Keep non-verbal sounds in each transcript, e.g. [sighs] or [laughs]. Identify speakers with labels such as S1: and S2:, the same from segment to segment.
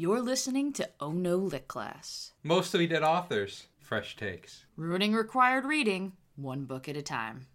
S1: You're listening to Oh No Lit Class.
S2: Mostly dead authors. Fresh takes.
S1: Ruining required reading, one book at a time.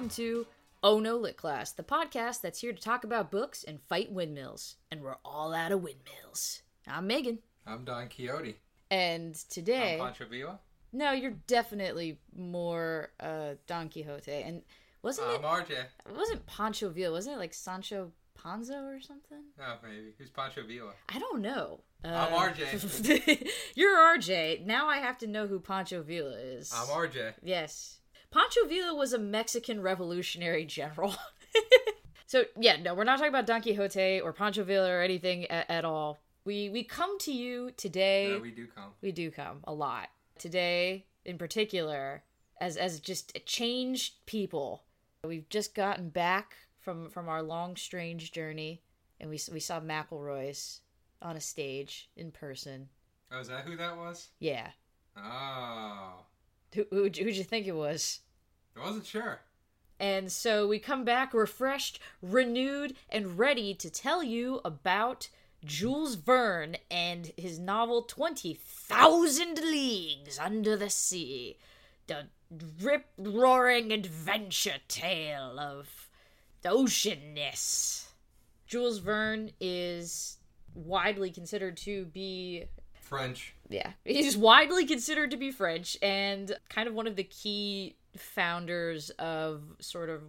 S1: Welcome to Oh No Lit Class, the podcast that's here to talk about books and fight windmills. And we're all out of windmills. I'm Megan.
S2: I'm Don Quixote.
S1: And today.
S2: I'm Pancho Villa.
S1: No, you're definitely more uh, Don Quixote. And wasn't
S2: I'm
S1: it?
S2: RJ.
S1: It wasn't Pancho Villa. Wasn't it like Sancho Panza or something?
S2: Oh, maybe. Who's Pancho Villa?
S1: I don't know.
S2: I'm
S1: Uh,
S2: RJ. [laughs]
S1: you're RJ. Now I have to know who Pancho Villa is.
S2: I'm RJ.
S1: Yes. Pancho Villa was a Mexican revolutionary general. [laughs] so, yeah, no, we're not talking about Don Quixote or Pancho Villa or anything at, at all. We we come to you today.
S2: Yeah, we do come.
S1: we do come a lot. Today in particular as as just changed people. We've just gotten back from from our long strange journey and we we saw McElroy's on a stage in person.
S2: Oh, is that who that was?
S1: Yeah.
S2: Oh.
S1: Who who'd, you- who'd you think it was?
S2: I wasn't sure.
S1: And so we come back refreshed, renewed, and ready to tell you about Jules Verne and his novel 20,000 Leagues Under the Sea. The rip roaring adventure tale of the oceanness. Jules Verne is widely considered to be
S2: French.
S1: yeah, [laughs] he's widely considered to be French and kind of one of the key founders of sort of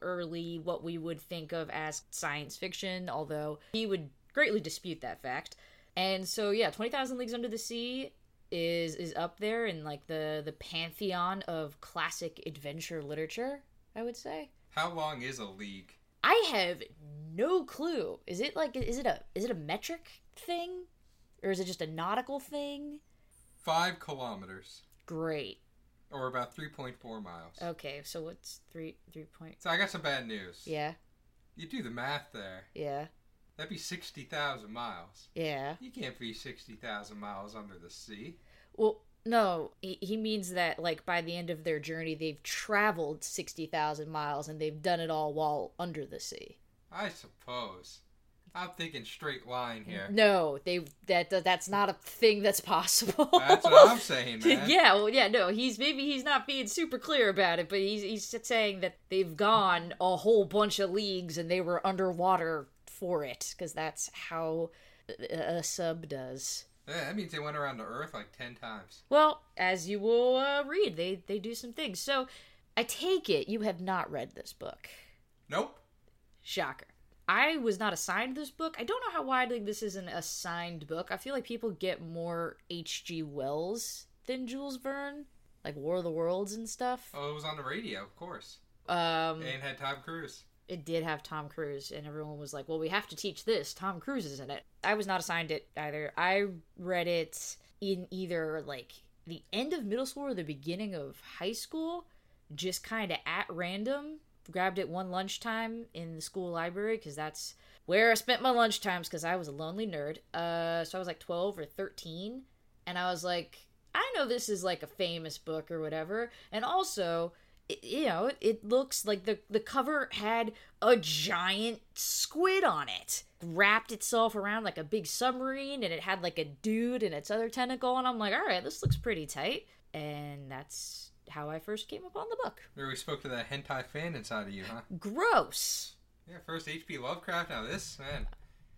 S1: early what we would think of as science fiction, although he would greatly dispute that fact. And so yeah, 20,000 Leagues Under the Sea is is up there in like the the pantheon of classic adventure literature, I would say.
S2: How long is a league?
S1: I have no clue. Is it like is it a is it a metric thing or is it just a nautical thing?
S2: Five kilometers.
S1: Great.
S2: Or about 3.4 miles.
S1: Okay, so what's three three point?
S2: So I got some bad news.
S1: Yeah,
S2: You do the math there.
S1: yeah,
S2: That'd be 60,000 miles.
S1: yeah.
S2: You can't be 60,000 miles under the sea.
S1: Well, no, he, he means that like by the end of their journey, they've traveled sixty thousand miles and they've done it all while under the sea.
S2: I suppose. I'm thinking straight line here.
S1: No, they that that's not a thing that's possible.
S2: That's what I'm saying, [laughs] man.
S1: yeah, well, yeah, no, he's maybe he's not being super clear about it, but he's he's saying that they've gone a whole bunch of leagues and they were underwater for it because that's how a sub does.
S2: Yeah, that means they went around the Earth like 10 times.
S1: Well, as you will uh, read, they they do some things. So, I take it you have not read this book.
S2: Nope.
S1: Shocker. I was not assigned this book. I don't know how widely this is an assigned book. I feel like people get more H.G. Wells than Jules Verne, like War of the Worlds and stuff.
S2: Oh, it was on the radio, of course.
S1: Um,
S2: And had Tom Cruise.
S1: it did have Tom Cruise, and everyone was like, "Well, we have to teach this. Tom Cruise is in it." I was not assigned it either. I read it in either like the end of middle school or the beginning of high school, just kind of at random. Grabbed it one lunchtime in the school library because that's where I spent my lunchtimes because I was a lonely nerd. Uh, so I was like twelve or thirteen, and I was like, I know this is like a famous book or whatever, and also you know, it, it looks like the the cover had a giant squid on it, wrapped itself around like a big submarine, and it had like a dude and its other tentacle, and I'm like, all right, this looks pretty tight, and that's how I first came upon the book.
S2: We really spoke to that hentai fan inside of you, huh?
S1: Gross.
S2: Yeah, first H.P. Lovecraft. Now this, man.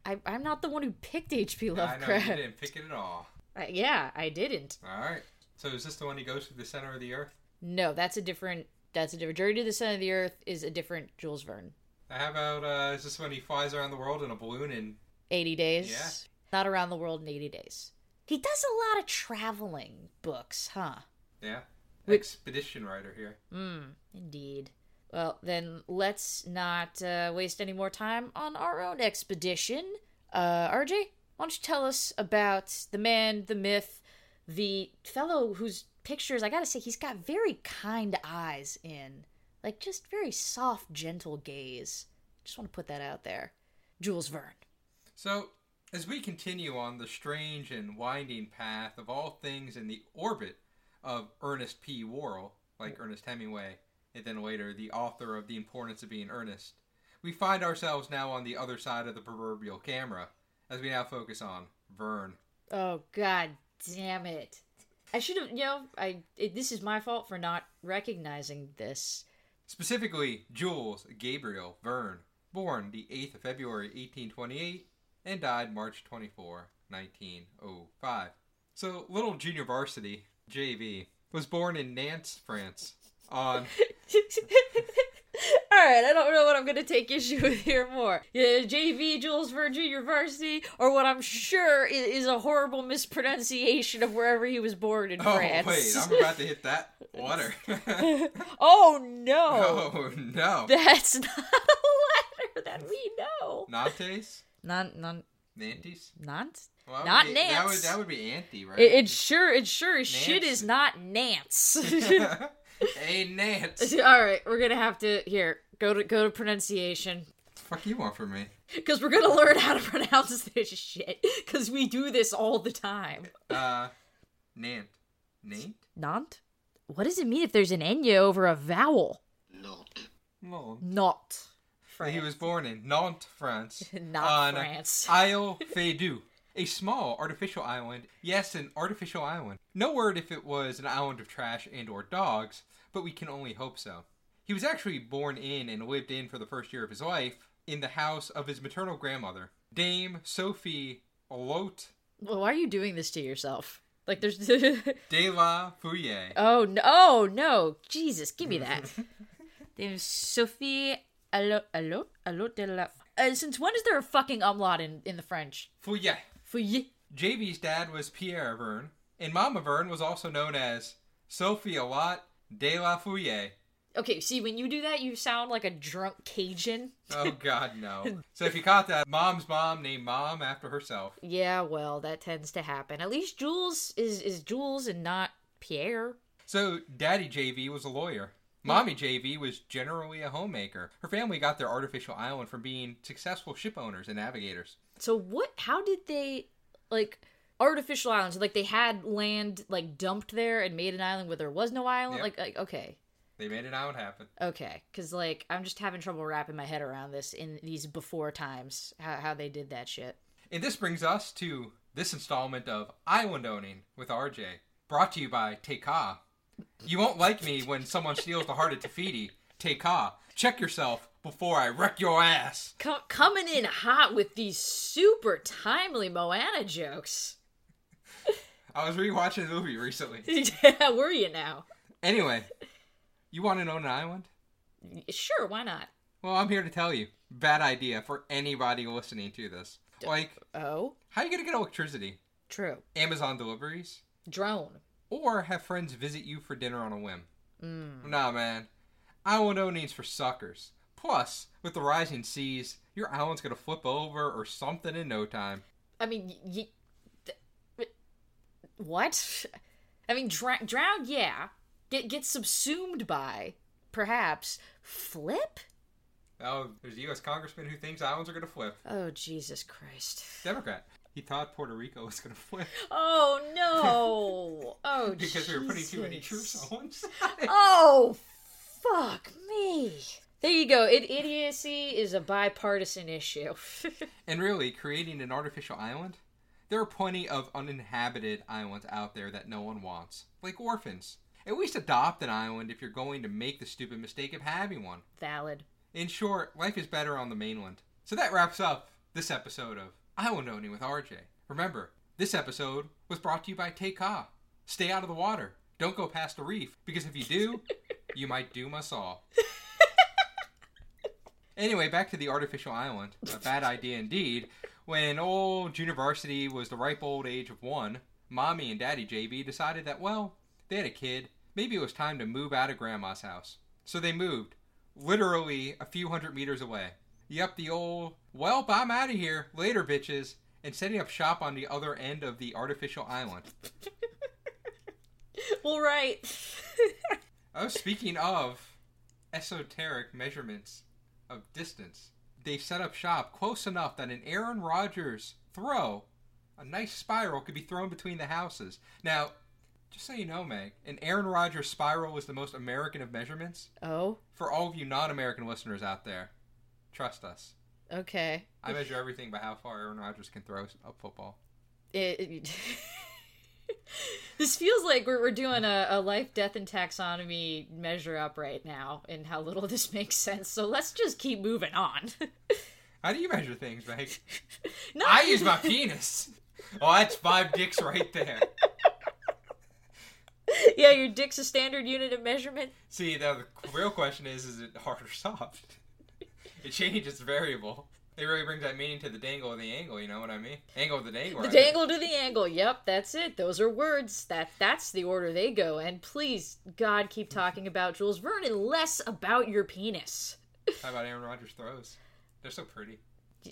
S1: I, I'm not the one who picked H.P. Lovecraft.
S2: I know you didn't pick it at all.
S1: Uh, yeah, I didn't.
S2: All right. So is this the one he goes to the center of the Earth?
S1: No, that's a different. That's a different. Journey to the Center of the Earth is a different Jules Verne.
S2: How about uh, is this when he flies around the world in a balloon in
S1: 80 days.
S2: Yeah.
S1: Not around the world in 80 days. He does a lot of traveling books, huh?
S2: yeah. Expedition writer here.
S1: Hmm, indeed. Well, then let's not uh, waste any more time on our own expedition. Uh, RJ, why don't you tell us about the man, the myth, the fellow whose pictures, I gotta say, he's got very kind eyes in. Like, just very soft, gentle gaze. Just want to put that out there. Jules Verne.
S2: So, as we continue on the strange and winding path of all things in the orbit of Ernest P. Worrell, like oh. Ernest Hemingway, and then later the author of The Importance of Being Earnest, we find ourselves now on the other side of the proverbial camera as we now focus on Verne.
S1: Oh, god damn it. I should have, you know, I it, this is my fault for not recognizing this.
S2: Specifically, Jules Gabriel Verne, born the 8th of February 1828 and died March 24, 1905. So, Little Junior Varsity, JV, was born in Nantes, France on [laughs]
S1: All right, I don't know what I'm going to take issue with here more. Yeah, JV Jules Verne Junior Varsity, or what I'm sure is, is a horrible mispronunciation of wherever he was born in
S2: Oh
S1: France.
S2: wait, I'm [laughs] about to hit that water. [laughs]
S1: oh no,
S2: oh no.
S1: that's not a letter that we know.
S2: Nantes?
S1: Non, non,
S2: Nantes?
S1: Nant.
S2: Well,
S1: Not
S2: would be, That would,
S1: Nance.
S2: that would be Auntie, right?
S1: It, it sure, it sure as shit is not Nance. [laughs]
S2: hey, Nance. [laughs]
S1: All right, we're gonna have to here go to go to pronunciation.
S2: fuck you want from me?
S1: Because we're gonna learn how to pronounce this shit. Because we do this all the time.
S2: Uh, Nant. Nant?
S1: Nant? What does it mean if there's an enya over a vowel?
S2: No.
S1: Not.
S2: He was born in Nantes, France. [laughs]
S1: Not
S2: on
S1: France.
S2: Isle Feydeau, a small artificial island. Yes, an artificial island. No word if it was an island of trash and or dogs, but we can only hope so. He was actually born in and lived in for the first year of his life in the house of his maternal grandmother, Dame Sophie Lot
S1: Well, why are you doing this to yourself? Like there's. [laughs] [laughs]
S2: de la Fouille.
S1: oh no! Oh no! Jesus, give me that. [laughs] There's Sophie. Allo, allo, allo de la. Uh, since when is there a fucking umlaut in in the French?
S2: Fouille. JV's dad was Pierre Verne, and Mama Verne was also known as Sophie Lot de la Fouille.
S1: Okay, see, when you do that, you sound like a drunk Cajun.
S2: Oh [laughs] God, no! So if you caught that, Mom's mom named Mom after herself.
S1: Yeah, well, that tends to happen. At least Jules is is Jules and not Pierre.
S2: So Daddy JV was a lawyer. Mommy JV was generally a homemaker. Her family got their artificial island from being successful ship owners and navigators.
S1: So what? How did they like artificial islands? Like they had land like dumped there and made an island where there was no island.
S2: Yep.
S1: Like, like okay,
S2: They made an island happen.
S1: okay, because like I'm just having trouble wrapping my head around this in these before times. How how they did that shit.
S2: And this brings us to this installment of Island Owning with RJ, brought to you by Te Kā. You won't like me when someone steals the heart of Te Fiti. Teka, check yourself before I wreck your ass.
S1: Com- coming in hot with these super timely Moana jokes. [laughs]
S2: I was rewatching the movie recently. [laughs]
S1: yeah, were you now?
S2: Anyway, you want to own an island?
S1: Sure, why not?
S2: Well, I'm here to tell you. Bad idea for anybody listening to this. Like,
S1: Oh,
S2: how are you gonna get electricity?
S1: true.
S2: Amazon deliveries?
S1: Drone.
S2: Or have friends visit you for dinner on a whim? Mm. Nah, man. Island owning's for suckers. Plus, with the rising seas, your island's gonna flip over or something in no time.
S1: I mean, y- what? [laughs] I mean, dra- drown, yeah. Get get subsumed by, perhaps. Flip?
S2: Oh, there's a U.S. congressman who thinks islands are gonna flip.
S1: Oh Jesus Christ!
S2: Democrat. He thought Puerto Rico was gonna flip [laughs]
S1: Oh no! [laughs] Oh
S2: because we were putting too many
S1: Jesus.
S2: troops on one side.
S1: Oh fuck me! There you go. It, idiocy is a bipartisan issue. [laughs]
S2: And really, creating an artificial island? There are plenty of uninhabited islands out there that no one wants, like orphans. At least adopt an island if you're going to make the stupid mistake of having one.
S1: Valid.
S2: In short, life is better on the mainland. So that wraps up this episode of Island Owning with RJ. Remember, this episode was brought to you by Te Kā. Stay out of the water. Don't go past the reef, because if you do, [laughs] you might doom us all. Anyway, back to the artificial island. A bad idea indeed. When old junior varsity was the ripe old age of one, mommy and daddy JB decided that, well, they had a kid. Maybe it was time to move out of grandma's house. So they moved, literally a few hundred meters away. Yep, the old, well, I'm out of here, later, bitches, and setting up shop on the other end of the artificial island. [laughs]
S1: well, right. [laughs]
S2: Oh, speaking of esoteric measurements of distance, they set up shop close enough that an Aaron Rodgers throw, a nice spiral, could be thrown between the houses. Now, just so you know, Meg, an Aaron Rodgers spiral was the most American of measurements.
S1: oh,
S2: For all of you non-American listeners out there, trust us.
S1: okay.
S2: I measure everything by how far Aaron Rodgers can throw a football.
S1: It, it- [laughs] [laughs] this feels like we're, we're doing a, a life, death, and taxonomy measure up right now, and how little this [laughs] makes sense. So let's just keep moving on.
S2: How do you measure things, Meg? [laughs]
S1: no,
S2: I use my penis. Oh, that's five dicks right there.
S1: yeah, your dick's a standard unit of measurement.
S2: See, now the real question is: Is it hard or soft? It changes variable. It really brings that meaning to the dangle of the angle. You know what I mean? Angle of the dangle.
S1: The
S2: I mean.
S1: dangle to the angle. Yep, that's it. Those are words. That that's the order they go. And please, God, keep talking about Jules Verne and less about your penis.
S2: How about Aaron Rodgers' throws? They're so pretty.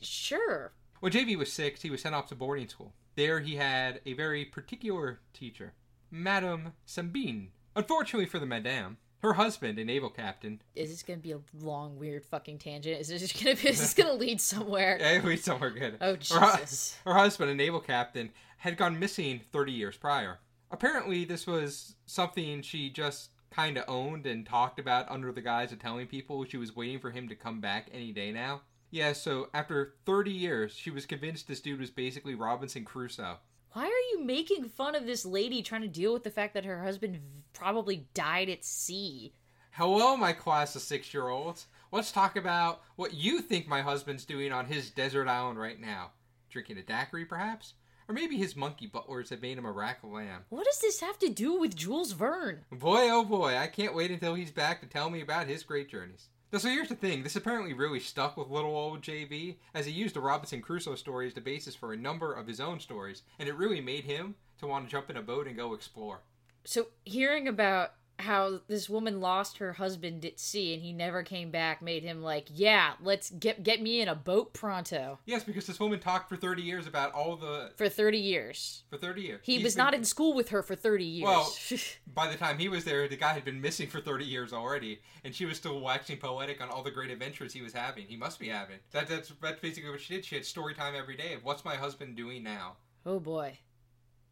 S1: Sure.
S2: When JV was six, he was sent off to boarding school. There, he had a very particular teacher, Madame Sambine. Unfortunately for the Madame, her husband, a naval captain,
S1: Is this gonna be a long, weird fucking tangent? Is this [laughs] gonna be? Is this gonna lead somewhere?
S2: yeah, [laughs] it was somewhere good.
S1: Oh
S2: Her
S1: Jesus!
S2: Her husband, a naval captain, had gone missing 30 years prior. Apparently, this was something she just kind of owned and talked about under the guise of telling people she was waiting for him to come back any day now. Yeah, so after 30 years, she was convinced this dude was basically Robinson Crusoe.
S1: Why are you making fun of this lady trying to deal with the fact that her husband v- probably died at sea?
S2: Hello, my class of six year olds. Let's talk about what you think my husband's doing on his desert island right now. Drinking a daiquiri, perhaps? Or maybe his monkey butlers have made him a rack of lamb.
S1: What does this have to do with Jules Verne?
S2: Boy, oh boy, I can't wait until he's back to tell me about his great journeys. So here's the thing this apparently really stuck with little old JV, as he used the Robinson Crusoe story as the basis for a number of his own stories, and it really made him to want to jump in a boat and go explore.
S1: So, hearing about how this woman lost her husband at sea and he never came back made him like, yeah, let's get get me in a boat pronto
S2: Yes, because this woman talked for 30 years about all the.
S1: for 30 years.
S2: For 30 years.
S1: He
S2: He's
S1: was
S2: been-
S1: not in school with her for 30 years.
S2: Well- [laughs] By the time he was there, the guy had been missing for 30 years already, and she was still waxing poetic on all the great adventures he was having. He must be having. That, that's, that's basically what she did. She had story time every day of what's my husband doing now?
S1: oh boy.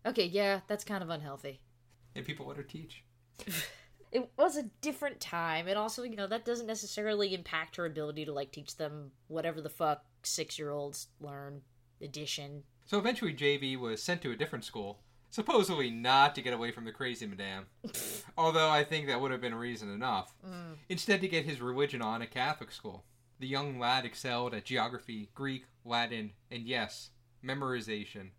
S1: Okay, yeah, that's kind of unhealthy.
S2: And people let her teach. [laughs]
S1: It was a different time, and also, you know, that doesn't necessarily impact her ability to like teach them whatever the fuck six year olds learn. Addition.
S2: So eventually, JV was sent to a different school, supposedly not to get away from the crazy madame. [laughs] Although I think that would have been reason enough. Mm. Instead, to get his religion on at Catholic school. The young lad excelled at geography, Greek, Latin, and yes, memorization.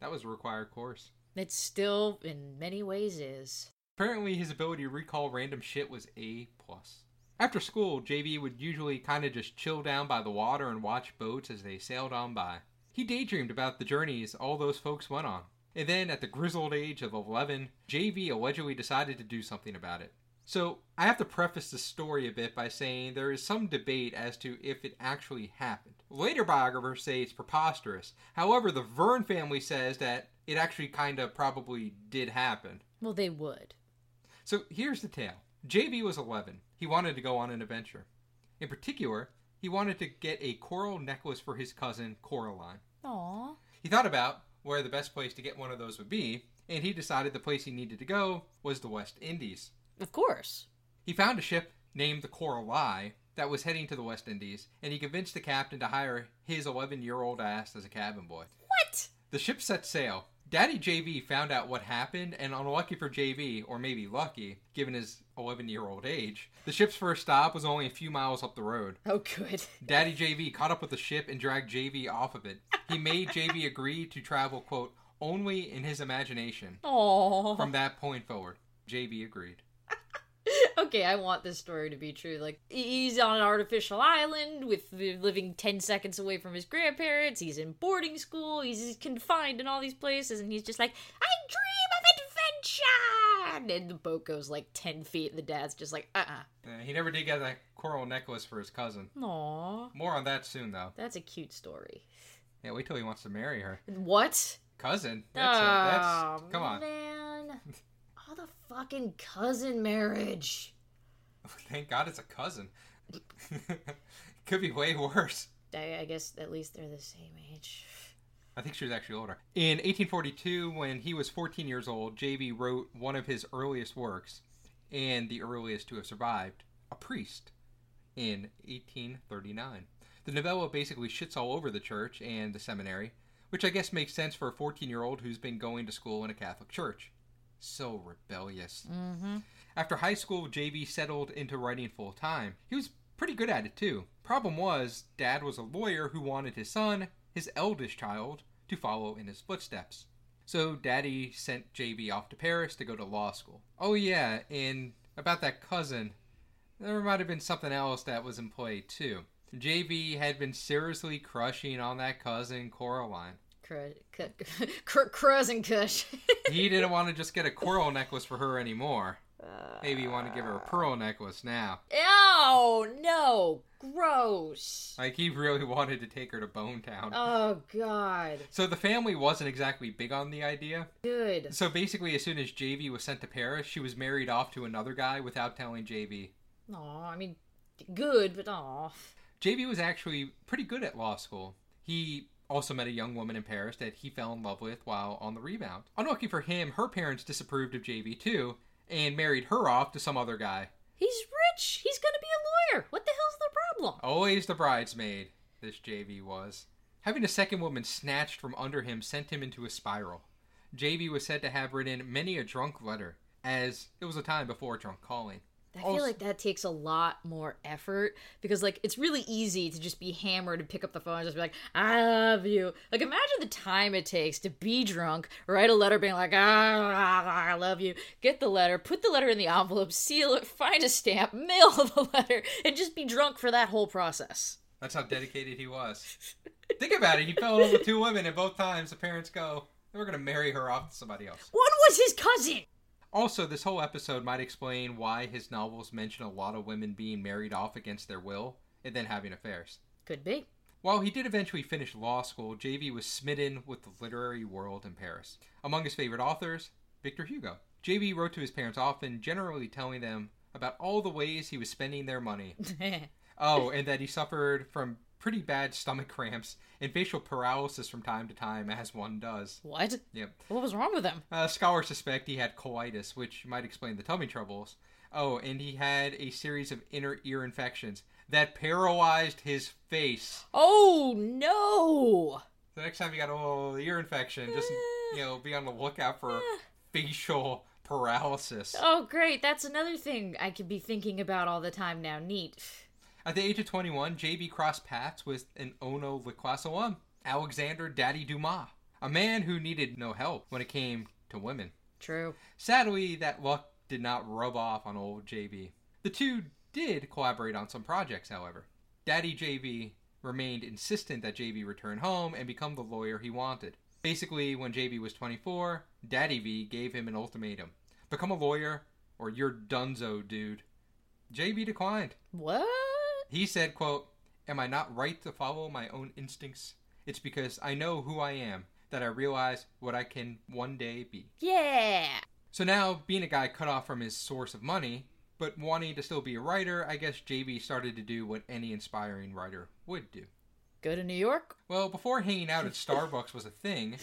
S2: That was a required course.
S1: It still, in many ways, is.
S2: Apparently, his ability to recall random shit was A plus. After school, JV would usually kind of just chill down by the water and watch boats as they sailed on by. He daydreamed about the journeys all those folks went on. And then, at the grizzled age of 11, JV allegedly decided to do something about it. So, I have to preface the story a bit by saying there is some debate as to if it actually happened. Later biographers say it's preposterous. However, the Verne family says that it actually kind of probably did happen.
S1: Well, they would.
S2: So here's the tale. JB was 11. He wanted to go on an adventure. In particular, he wanted to get a coral necklace for his cousin Coraline.
S1: Aw.
S2: He thought about where the best place to get one of those would be, and he decided the place he needed to go was the West Indies.
S1: Of course.
S2: He found a ship named the Coralie that was heading to the West Indies, and he convinced the captain to hire his 11 year old ass as a cabin boy.
S1: What?
S2: The ship set sail. Daddy JV found out what happened, and unlucky for JV, or maybe lucky, given his 11 year old age, the ship's first stop was only a few miles up the road.
S1: Oh, good.
S2: Daddy JV caught up with the ship and dragged JV off of it. He made [laughs] JV agree to travel, quote, only in his imagination.
S1: Aw.
S2: From that point forward, JV agreed. [laughs]
S1: okay, I want this story to be true. Like, he's on an artificial island with living 10 seconds away from his grandparents. He's in boarding school. He's confined in all these places. And he's just like, I dream of adventure. And the boat goes like 10 feet. And the dad's just like, uh uh
S2: Uh, he never did get that coral necklace for his cousin.
S1: Aw.
S2: More on that soon, though.
S1: That's a cute story.
S2: Yeah, wait till he wants to marry her.
S1: What?
S2: Cousin? That's, a, that's
S1: oh,
S2: come on.
S1: man. [laughs] Oh, the fucking cousin marriage. [laughs]
S2: Thank God it's a cousin. [laughs] Could be way worse.
S1: I, I guess at least they're the same age.
S2: I think she was actually older. In 1842, when he was 14 years old, J.B. wrote one of his earliest works, and the earliest to have survived, A Priest, in 1839. The novella basically shits all over the church and the seminary, which I guess makes sense for a 14 year old who's been going to school in a Catholic church. So rebellious.
S1: Mm-hmm.
S2: After high school, JB settled into writing full time. He was pretty good at it too. Problem was, dad was a lawyer who wanted his son, his eldest child, to follow in his footsteps. So daddy sent JB off to Paris to go to law school. Oh yeah, and about that cousin, there might have been something else that was in play too. JB had been seriously crushing on that cousin Coraline.
S1: Cruz and [laughs] Kush. [laughs]
S2: he didn't want to just get a coral necklace for her anymore. Maybe you want to give her a pearl necklace now.
S1: Oh no, gross.
S2: Like he really wanted to take her to Bone Town.
S1: Oh god.
S2: So the family wasn't exactly big on the idea.
S1: Good.
S2: So basically, as soon as JV was sent to Paris, she was married off to another guy without telling JV.
S1: Aw, I mean, good, but aw.
S2: JV was actually pretty good at law school. He also met a young woman in Paris that he fell in love with while on the rebound. Unlucky for him, her parents disapproved of JV too and married her off to some other guy.
S1: He's rich. He's gonna be a lawyer. What the hell's the problem?
S2: Always the bridesmaid, this JV was. Having a second woman snatched from under him sent him into a spiral. JV was said to have written many a drunk letter, as it was a time before drunk calling.
S1: I feel like that takes a lot more effort because like it's really easy to just be hammered and pick up the phone and just be like, I love you. Like imagine the time it takes to be drunk, write a letter being like, ah, I love you, get the letter, put the letter in the envelope, seal it, find a stamp, [laughs] mail the letter, and just be drunk for that whole process.
S2: That's how dedicated he was. Think about it. He fell in love with two women, and both times the parents go, "We're going to marry her off to somebody else."
S1: One was his cousin.
S2: Also, this whole episode might explain why his novels mention a lot of women being married off against their will and then having affairs.
S1: Could be.
S2: While he did eventually finish law school, JV was smitten with the literary world in Paris. Among his favorite authors, Victor Hugo. JV wrote to his parents often, generally telling them about all the ways he was spending their money. [laughs] oh, and that he suffered from pretty bad stomach cramps and facial paralysis from time to time, as one does.
S1: What?
S2: Yep.
S1: What was wrong with him?
S2: Uh, scholars suspect he had colitis, which might explain the tummy troubles. Oh, and he had a series of inner ear infections that paralyzed his face.
S1: Oh no!
S2: The next time you got a little ear infection, just you know, be on the lookout for facial paralysis.
S1: Oh, great! That's another thing I could be thinking about all the time now. Neat.
S2: At the age of 21, JB crossed paths with an Ono Le Alexander Daddy Dumas, a man who needed no help when it came to women.
S1: True.
S2: Sadly, that luck did not rub off on old JB. The two did collaborate on some projects, however. Daddy JB remained insistent that JB return home and become the lawyer he wanted. Basically, when JB was 24, Daddy V gave him an ultimatum become a lawyer or you're dunzo, dude. JB declined.
S1: What?
S2: He said, quote, Am I not right to follow my own instincts? It's because I know who I am that I realize what I can one day be.
S1: Yeah.
S2: So now, being a guy cut off from his source of money, but wanting to still be a writer, I guess JB started to do what any inspiring writer would do.
S1: Go to New York?
S2: Well, before hanging out at [laughs] Starbucks was a thing,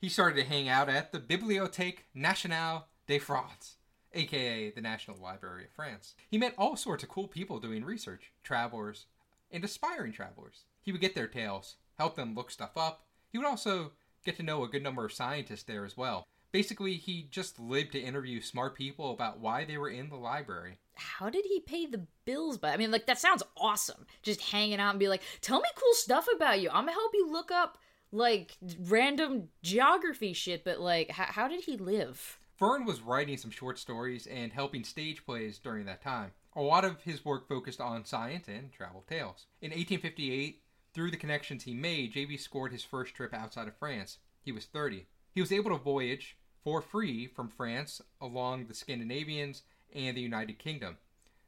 S2: he started to hang out at the Bibliothèque Nationale de France aka the National Library of France. He met all sorts of cool people doing research, travelers, and aspiring travelers. He would get their tales, help them look stuff up. He would also get to know a good number of scientists there as well. Basically, he just lived to interview smart people about why they were in the library.
S1: How did he pay the bills? But I mean, like that sounds awesome. Just hanging out and be like, "Tell me cool stuff about you. I'm gonna help you look up like random geography shit." But like, h- how did he live?
S2: Verne was writing some short stories and helping stage plays during that time. A lot of his work focused on science and travel tales. In 1858, through the connections he made, JB scored his first trip outside of France. He was 30. He was able to voyage for free from France along the Scandinavians and the United Kingdom.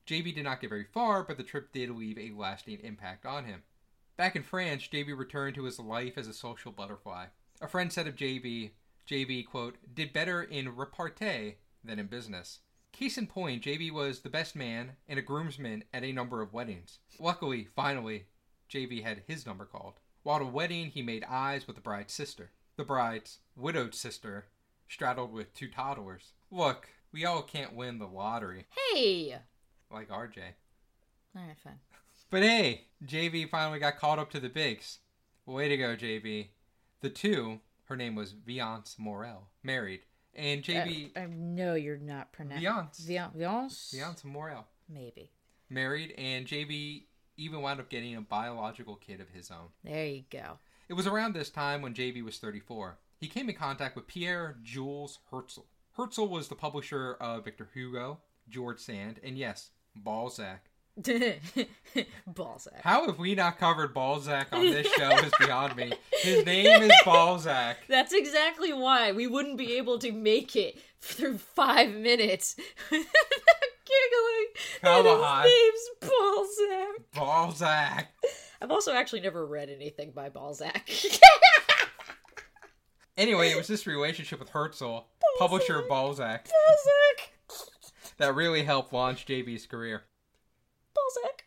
S2: JB did not get very far, but the trip did leave a lasting impact on him. Back in France, JB returned to his life as a social butterfly. A friend said of JB, JB, quote, did better in repartee than in business. Case in point, JB was the best man and a groomsman at a number of weddings. Luckily, finally, JB had his number called. While at a wedding, he made eyes with the bride's sister. The bride's widowed sister straddled with two toddlers. Look, we all can't win the lottery,
S1: Hey!
S2: like RJ.
S1: Alright, fine.
S2: But hey, JB finally got caught up to the bigs. Way to go, JB. The two, her name was Viance Morel, married. And JB,
S1: I, I know you're not pronouncing.
S2: Viance.
S1: Viance? Viance?
S2: Viance Morel,
S1: Maybe.
S2: married, and JB even wound up getting a biological kid of his own.
S1: There you go.
S2: It was around this time when JB was 34. He came in contact with Pierre Jules Hetzel. Hetzel was the publisher of Victor Hugo, George Sand, and yes, Balzac. [laughs]
S1: Balzac.
S2: How have we not covered Balzac on this [laughs] show is beyond me. His name is Balzac. [laughs]
S1: That's exactly why we wouldn't be able to make it through five minutes without giggling.
S2: Come on.
S1: His name's Balzac.
S2: Balzac.
S1: I've also actually never read anything by Balzac.
S2: Anyway, it was this relationship with Hetzel, publisher of Balzac,
S1: Balzac.
S2: that really helped launch JB's career.
S1: Balzac.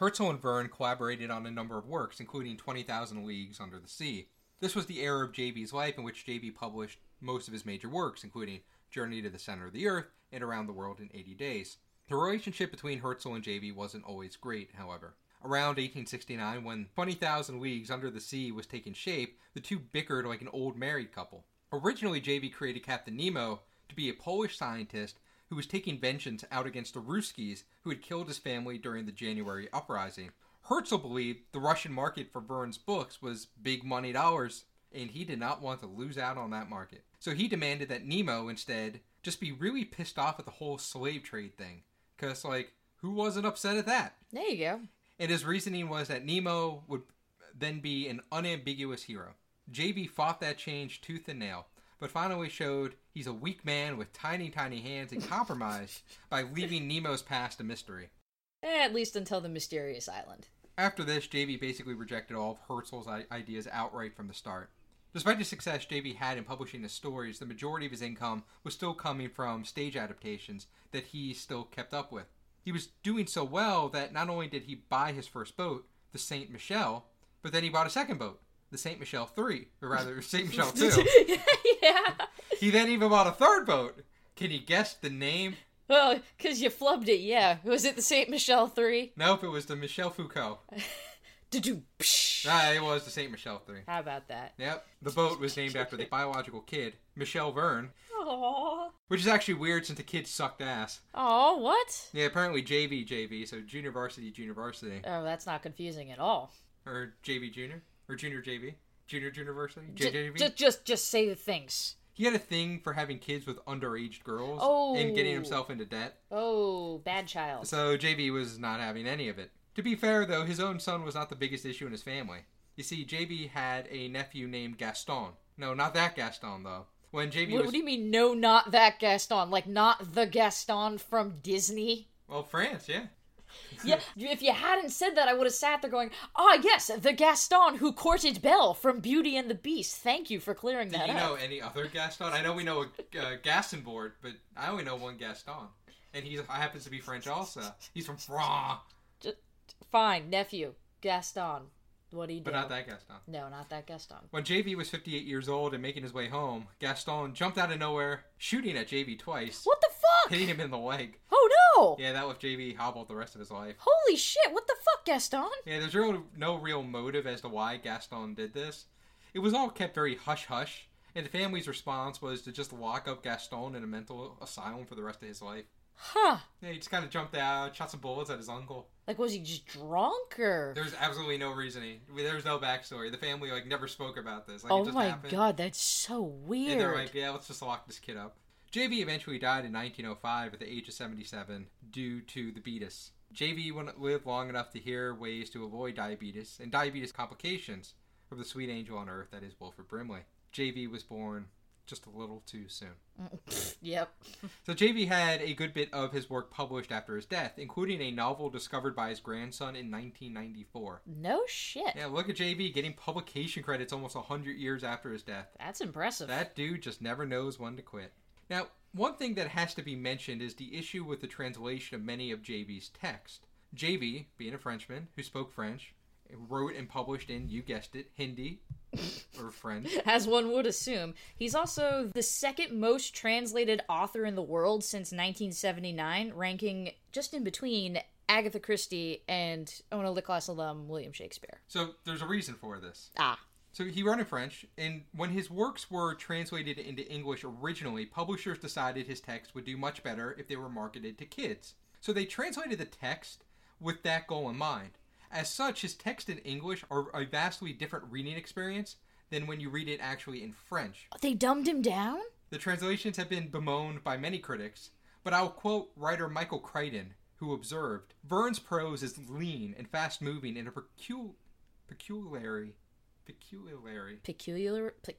S2: Hetzel and Verne collaborated on a number of works, including 20,000 Leagues Under the Sea. This was the era of JB's life in which JB published most of his major works, including Journey to the Center of the Earth and Around the World in 80 Days. The relationship between Hetzel and JB wasn't always great, however. Around 1869, when 20,000 Leagues Under the Sea was taking shape, the two bickered like an old married couple. Originally, JB created Captain Nemo to be a Polish scientist who was taking vengeance out against the Ruskies who had killed his family during the January uprising. Hetzel believed the Russian market for Verne's books was big money dollars, and he did not want to lose out on that market. So he demanded that Nemo instead just be really pissed off at the whole slave trade thing. Because, like, who wasn't upset at that?
S1: There you go.
S2: And his reasoning was that Nemo would then be an unambiguous hero. JB fought that change tooth and nail, but finally showed he's a weak man with tiny, tiny hands and compromised [laughs] by leaving Nemo's past a mystery.
S1: At least until the mysterious island.
S2: After this, JB basically rejected all of Hetzel's ideas outright from the start. Despite the success JB had in publishing his stories, the majority of his income was still coming from stage adaptations that he still kept up with. He was doing so well that not only did he buy his first boat, the Saint Michel, but then he bought a second boat, the Saint Michel 3, or rather, [laughs] Saint Michel 2. [laughs]
S1: yeah.
S2: he then even bought a third boat. Can you guess the name?
S1: Well, because you flubbed it, yeah. Was it the St. Michel 3?
S2: Nope, it was the Michel Foucault. [laughs]
S1: Did you?
S2: Ah, it was the Saint Michel 3.
S1: How about that?
S2: Yep, the boat was named after the biological kid, Michel Verne,
S1: Aww.
S2: which is actually weird since the kid sucked ass.
S1: Aw, what?
S2: Yeah, apparently JV JV, so junior varsity junior varsity,
S1: Oh, that's not confusing at all.
S2: or JV junior, or junior JV, junior
S1: J-
S2: JJV.
S1: just, just, just say the things.
S2: he had a thing for having kids with underage girls
S1: Oh.
S2: and getting oh. himself into debt.
S1: Oh, bad child.
S2: So JV was not having any of it. To be fair, though, his own son was not the biggest issue in his family. You see, JB had a nephew named Gaston. No, not that Gaston, though. When JB
S1: What,
S2: was
S1: what do you mean, no, not that Gaston? Like, not the Gaston from Disney?
S2: well, France, yeah. [laughs]
S1: Yeah, if you hadn't said that, I would have sat there going, ah, yes, the Gaston who courted Belle from Beauty and the Beast. Thank you for clearing
S2: Do
S1: that Do
S2: you
S1: up.
S2: know any other Gaston? I know we know a uh, Gaston board, but I only know one Gaston, and he happens to be French also. He's from France,
S1: Fine, nephew, Gaston. What you do?
S2: but not that Gaston.
S1: No, not that Gaston.
S2: When JV was 58 years old and making his way home, Gaston jumped out of nowhere, shooting at JV twice,
S1: What the fuck?
S2: hitting him in the leg.
S1: Oh no!
S2: Yeah, that left JV hobbled the rest of his life.
S1: Holy shit! What the fuck, Gaston?
S2: Yeah, there's real, no real motive as to why Gaston did this. It was all kept very hush hush, and the family's response was to just lock up Gaston in a mental asylum for the rest of his life.
S1: Huh?
S2: Yeah, he just kind of jumped out, shot some bullets at his uncle.
S1: Like, was he just drunk or?
S2: There's absolutely no reasoning. There was no backstory. The family like never spoke about this. Like, it
S1: Oh
S2: just
S1: my
S2: happened.
S1: god, that's so
S2: And
S1: weird.
S2: they're like, yeah, let's just lock this kid up. JV eventually died in 1905 at the age of 77 due to the beatus. JV wouldn't live long enough to hear ways to avoid diabetes and diabetes complications from the sweet angel on earth that is Wilford Brimley. JV was born just a little too soon. [laughs]
S1: Yep.
S2: So JV had a good bit of his work published after his death, including a novel discovered by his grandson in 1994.
S1: No shit.
S2: Yeah, look at JV getting publication credits almost 100 years after his death.
S1: That's impressive.
S2: That dude just never knows when to quit. Now, One thing that has to be mentioned is the issue with the translation of many of JB's text. JB, being a Frenchman who spoke French, wrote and published in, you guessed it, Hindi [laughs] or French.
S1: As one would assume. He's also the second most translated author in the world since 1979, ranking just in between Agatha Christie and Ona Licklass alum William Shakespeare.
S2: So there's a reason for this.
S1: Ah.
S2: So he wrote in French, and when his works were translated into English originally, publishers decided his text would do much better if they were marketed to kids. So they translated the text with that goal in mind. As such, his text in English are a vastly different reading experience than when you read it actually in French.
S1: They dumbed him down?
S2: The translations have been bemoaned by many critics, but I'll quote writer Michael Crichton, who observed Verne's prose is lean and fast moving in a pecul- peculiarly. Peculiarly.
S1: Peculiar. Pe-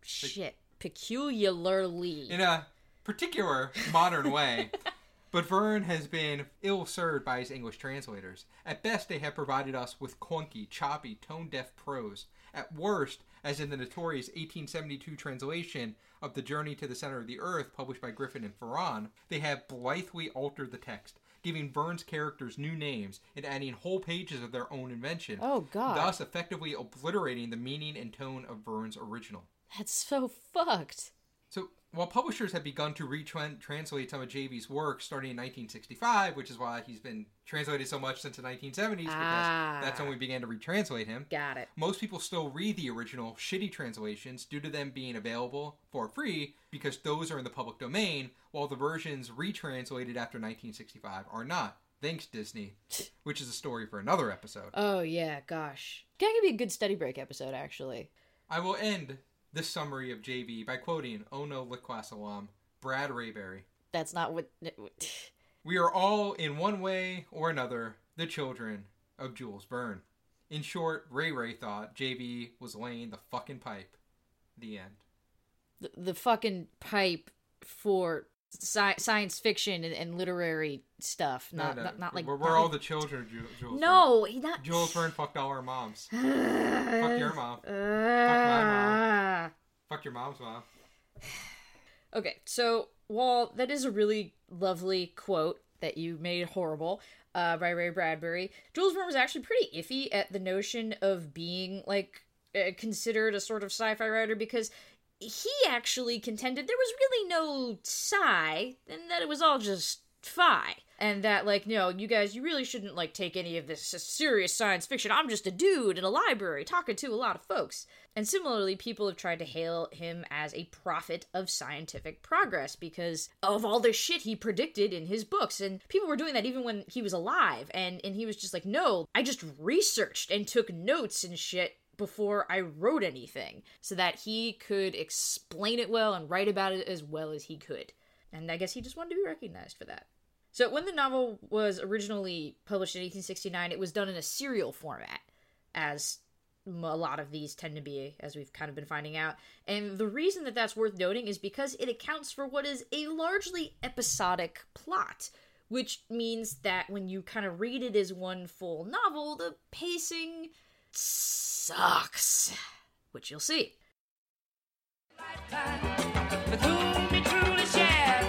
S1: shit. Peculiarly.
S2: In a particular modern way. [laughs] But Verne has been ill served by his English translators. At best, they have provided us with clunky, choppy, tone deaf prose. At worst, as in the notorious 1872 translation of The Journey to the Center of the Earth, published by Griffith and Farran, they have blithely altered the text, giving Verne's characters new names and adding whole pages of their own invention,
S1: oh, God.
S2: thus effectively obliterating the meaning and tone of Verne's original.
S1: That's so fucked.
S2: While publishers have begun to retranslate some of JB's work starting in 1965, which is why he's been translated so much since the 1970s, because
S1: Ah.
S2: that's when we began to retranslate him.
S1: Got it.
S2: Most people still read the original shitty translations due to them being available for free because those are in the public domain, while the versions retranslated after 1965 are not. Thanks, Disney. [laughs] Which is a story for another episode.
S1: Oh, yeah, gosh. That could be a good study break episode, actually.
S2: I will end this summary of JV by quoting oh Ono Liquas alum Brad Rayberry.
S1: That's not what.
S2: We are all, in one way or another, the children of Jules Verne. In short, Ray Ray thought JV was laying the fucking pipe. The end.
S1: The, the fucking pipe for sci- science fiction and, and literary stuff. Not,
S2: No, no,
S1: not, not like.
S2: we're, we're all
S1: like-
S2: the children Ju- Jules.
S1: No, he not.
S2: Verne. Jules Verne fucked all our moms. [sighs]
S1: Fuck
S2: your mom. Fuck my mom. Fuck your mom's mom. [sighs]
S1: Okay, so while that is a really lovely quote that you made horrible uh, by Ray Bradbury, Jules Verne was actually pretty iffy at the notion of being like uh, considered a sort of sci-fi writer because he actually contended there was really no sci and that it was all just fi and that like no, you guys you really shouldn't like take any of this serious science fiction. I'm just a dude in a library talking to a lot of folks. And similarly people have tried to hail him as a prophet of scientific progress because of all the shit he predicted in his books. And people were doing that even when he was alive. And and he was just like no i just researched and took notes and shit before I wrote anything so that he could explain it well and write about it as well as he could. And I guess he just wanted to be recognized for that. So when the novel was originally published in 1869, it was done in a serial format, as a lot of these tend to be, as we've kind of been finding out. And the reason that that's worth noting is because it accounts for what is a largely episodic plot, which means that when you kind of read it as one full novel, the pacing sucks, which you'll see.
S3: with whom we truly share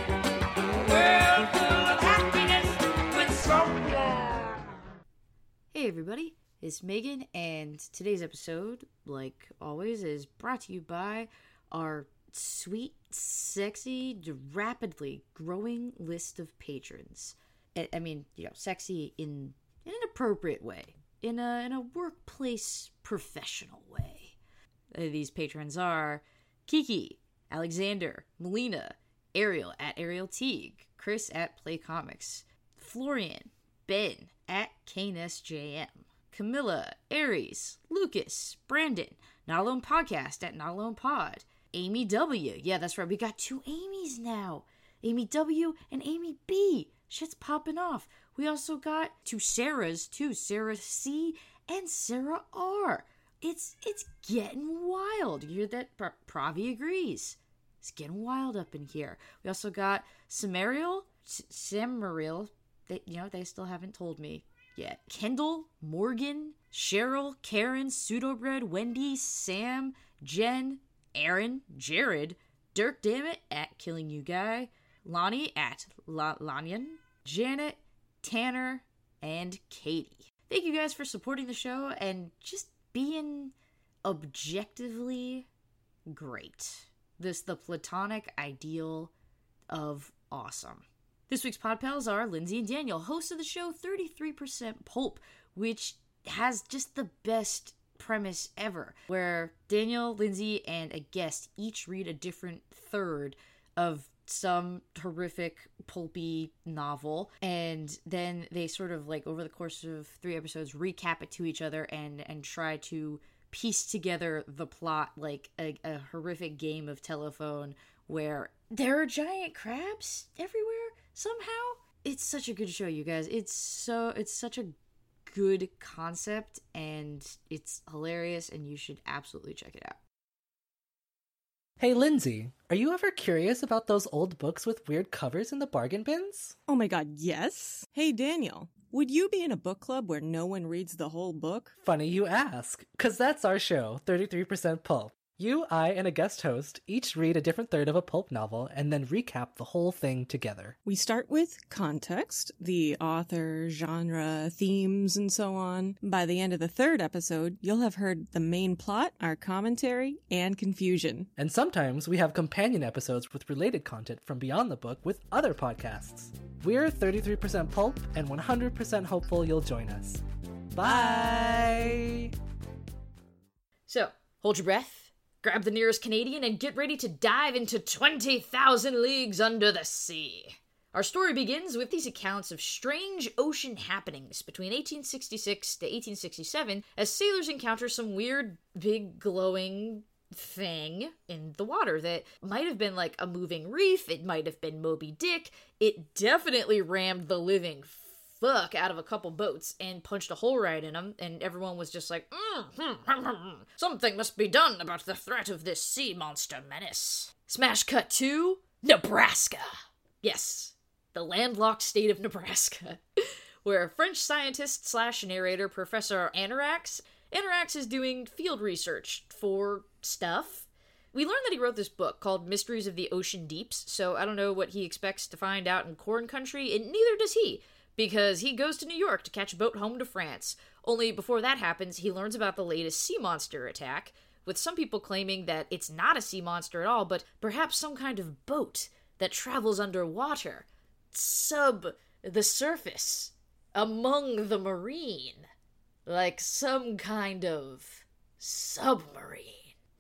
S3: a world full of happiness with someone.
S1: Hey everybody, it's Megan, and today's episode, like always, is brought to you by our sweet, sexy, rapidly growing list of patrons. I, I mean, you know, sexy in, in an appropriate way, in a in a workplace professional way. Uh, these patrons are Kiki, Alexander, Melina, Ariel at Ariel Teague, Chris at Play Comics, Florian, Ben at KaneSJM, Camilla, Aries, Lucas, Brandon, Not Alone Podcast at Not Alone Pod, Amy W. Yeah, that's right, we got two Amy's now. Amy W and Amy B. Shit's popping off. We also got two Sarahs too, Sarah C and Sarah R. It's it's getting wild. You hear that? Pravi agrees. It's getting wild up in here. We also got Samariel, S- Samariel. They, you know, they still haven't told me yet. Kendall, Morgan, Cheryl, Karen, Pseudobread, Wendy, Sam, Jen, Aaron, Jared, Dirk Dammit at Killing You Guy, Lonnie at La- Lanyan, Janet, Tanner, and Katie. Thank you guys for supporting the show and just being objectively great. This the platonic ideal of awesome. This week's pod pals are Lindsay and Daniel, hosts of the show 33% Pulp, which has just the best premise ever, where Daniel, Lindsay, and a guest each read a different third of some horrific pulpy novel and then they sort of like over the course of three episodes recap it to each other and and try to piece together the plot like a, a horrific game of telephone where there are giant crabs everywhere somehow. It's such a good show you guys. It's so it's such a good concept and it's hilarious and you should absolutely check it out
S4: Hey, Lindsay, are you ever curious about those old books with weird covers in the bargain bins?
S5: Oh my god, yes? Hey, Daniel, would you be in a book club where no one reads the whole book?
S4: Funny you ask, because that's our show, 33% Pulp. You, I, and a guest host each read a different third of a pulp novel and then recap the whole thing together.
S5: We start with context, the author, genre, themes, and so on. By the end of the third episode, you'll have heard the main plot, our commentary, and confusion.
S4: And sometimes we have companion episodes with related content from beyond the book with other podcasts. We're 33% Pulp and 100% hopeful you'll join us. Bye!
S1: So, hold your breath, grab the nearest Canadian, and get ready to dive into 20,000 leagues under the sea. Our story begins with these accounts of strange ocean happenings between 1866 to 1867 as sailors encounter some weird, big, glowing thing in the water that might have been like a moving reef, it might have been Moby Dick, it definitely rammed the living fuck out of a couple boats and punched a hole right in them, and everyone was just like, mm, hmm, hmm, hmm, hmm. something must be done about the threat of this sea monster menace. Smash cut to Nebraska. Yes, the landlocked state of Nebraska, [laughs] where French scientist slash narrator Professor Anarax Anarax is doing field research for stuff. We learned that he wrote this book called Mysteries of the Ocean Deeps, so I don't know what he expects to find out in corn country, and neither does he, because he goes to New York to catch a boat home to France. Only before that happens, he learns about the latest sea monster attack, with some people claiming that it's not a sea monster at all, but perhaps some kind of boat that travels underwater, sub the surface, among the marine, like some kind of submarine.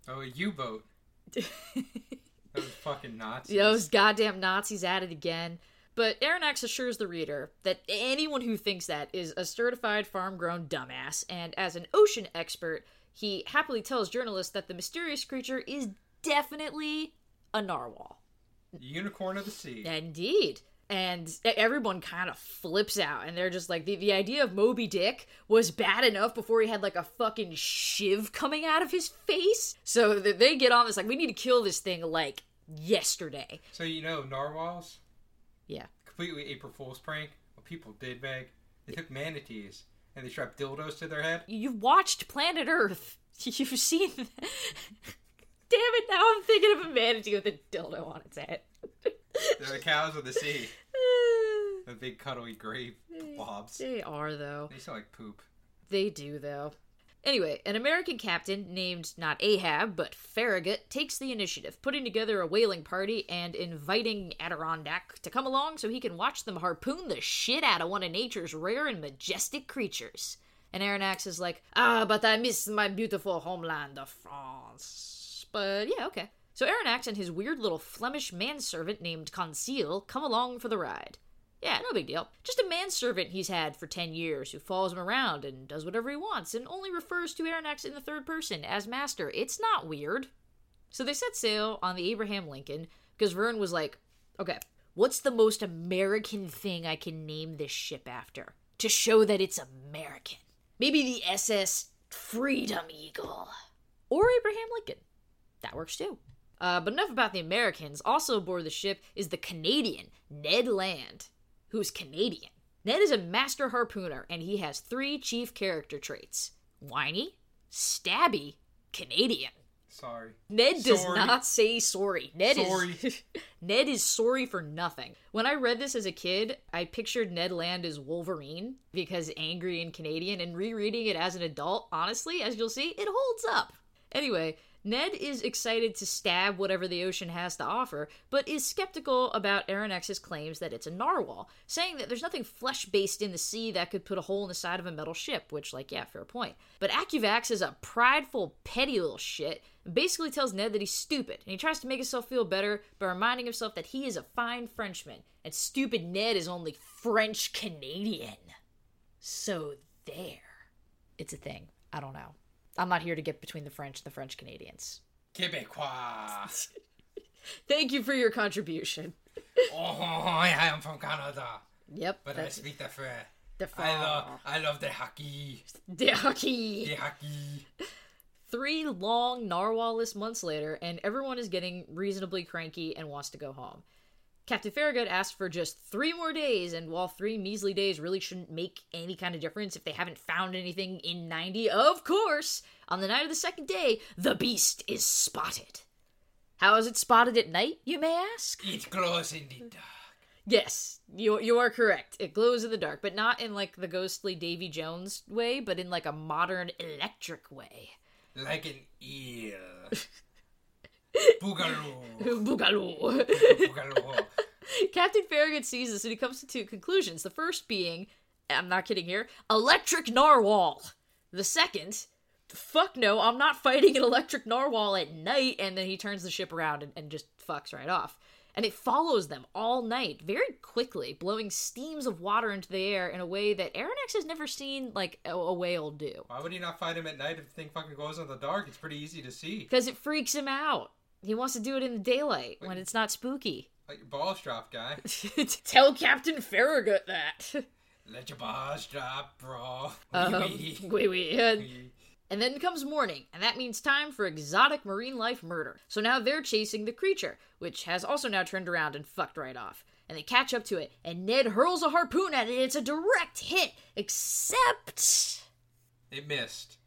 S2: Oh, a U-boat. [laughs] Those fucking Nazis.
S1: Those goddamn Nazis at it again. But Aronnax assures the reader that anyone who thinks that is a certified farm grown dumbass, and as an ocean expert, he happily tells journalists that the mysterious creature is definitely a narwhal.
S2: Unicorn of the sea.
S1: Indeed. And everyone kind of flips out, and they're just like, the, the idea of Moby Dick was bad enough before he had like a fucking shiv coming out of his face. So they get on this, like, we need to kill this thing like yesterday.
S2: So you know narwhals?
S1: Yeah.
S2: Completely April Fool's prank. What people did, Meg. They took manatees and they strapped dildos to their head.
S1: You've watched Planet Earth. [laughs] You've seen. [laughs] Damn it! Now I'm thinking of a manatee with a dildo on its head. [laughs]
S2: They're the cows of the sea. [sighs] The big cuddly gray blobs.
S1: they are though.
S2: They smell like poop.
S1: They do though. Anyway, an American captain named not Ahab but Farragut takes the initiative, putting together a whaling party and inviting Adirondack to come along so he can watch them harpoon the shit out of one of nature's rare and majestic creatures. And Aronnax is like, ah, but I miss my beautiful homeland of France. But yeah, okay. So Aronnax and his weird little Flemish manservant named Conceal come along for the ride. Yeah, no big deal. Just a manservant he's had for 10 years who follows him around and does whatever he wants and only refers to Aronnax in the third person as master. It's not weird. So they set sail on the Abraham Lincoln because Verne was like, okay, what's the most American thing I can name this ship after to show that it's American? Maybe the SS Freedom Eagle. Or Abraham Lincoln. That works too. Uh, but enough about the Americans. Also aboard the ship is the Canadian, Ned Land, who's Canadian. Ned is a master harpooner, and he has three chief character traits whiny, stabby, Canadian.
S2: Sorry.
S1: Ned does
S2: Sorry.
S1: not say sorry. Ned
S2: Sorry.
S1: is [laughs] Ned is sorry for nothing. When I read this as a kid, I pictured Ned Land as Wolverine because angry and Canadian and rereading it as an adult, honestly, as you'll see, it holds up. Anyway, Ned is excited to stab whatever the ocean has to offer, but is skeptical about Aronnax's claims that it's a narwhal, saying that there's nothing flesh based in the sea that could put a hole in the side of a metal ship, which, like, yeah, fair point. But Acuvax is a prideful, petty little shit, and basically tells Ned that he's stupid, and he tries to make himself feel better by reminding himself that he is a fine Frenchman, and stupid Ned is only French Canadian. So there. It's a thing. I don't know. I'm not here to get between the French and the French Canadians.
S2: Quebecois. [laughs]
S1: Thank you for your contribution.
S2: oh, I am from Canada,
S1: Yep.
S2: but I speak the French.
S1: the
S2: I love, I love the hockey.
S1: the hockey.
S2: The hockey.
S1: Three long narwhalless months later, and everyone is getting reasonably cranky and wants to go home. Captain Farragut asked for just three more days, and while three measly days really shouldn't make any kind of difference if they haven't found anything in 90, of course, on the night of the second day, the beast is spotted. How is it spotted at night, you may ask?
S2: It glows in the dark.
S1: Yes, you you are correct. It glows in the dark, but not in like the ghostly Davy Jones way, but in like a modern electric way.
S2: Like an eel. [laughs] [laughs] Boogaloo.
S1: Boogaloo.
S2: Boogaloo. [laughs]
S1: Captain Farragut sees this and he comes to two conclusions. The first being, I'm not kidding here, electric narwhal. The second, fuck no, I'm not fighting an electric narwhal at night. And then he turns the ship around and, and just fucks right off. And it follows them all night, very quickly, blowing steams of water into the air in a way that Aronnax has never seen like a, a whale do.
S2: Why would he not fight him at night if the thing fucking goes in the dark? It's pretty easy to see.
S1: Because it freaks him out. He wants to do it in the daylight when it's not spooky.
S2: Like your balls drop, guy. [laughs]
S1: Tell Captain Farragut that.
S2: Let your balls drop, bro.
S1: Um,
S2: Wee Wee.
S1: And then comes morning, and that means time for exotic marine life murder. So now they're chasing the creature, which has also now turned around and fucked right off. And they catch up to it, and Ned hurls a harpoon at it. and It's a direct hit, except.
S2: It missed.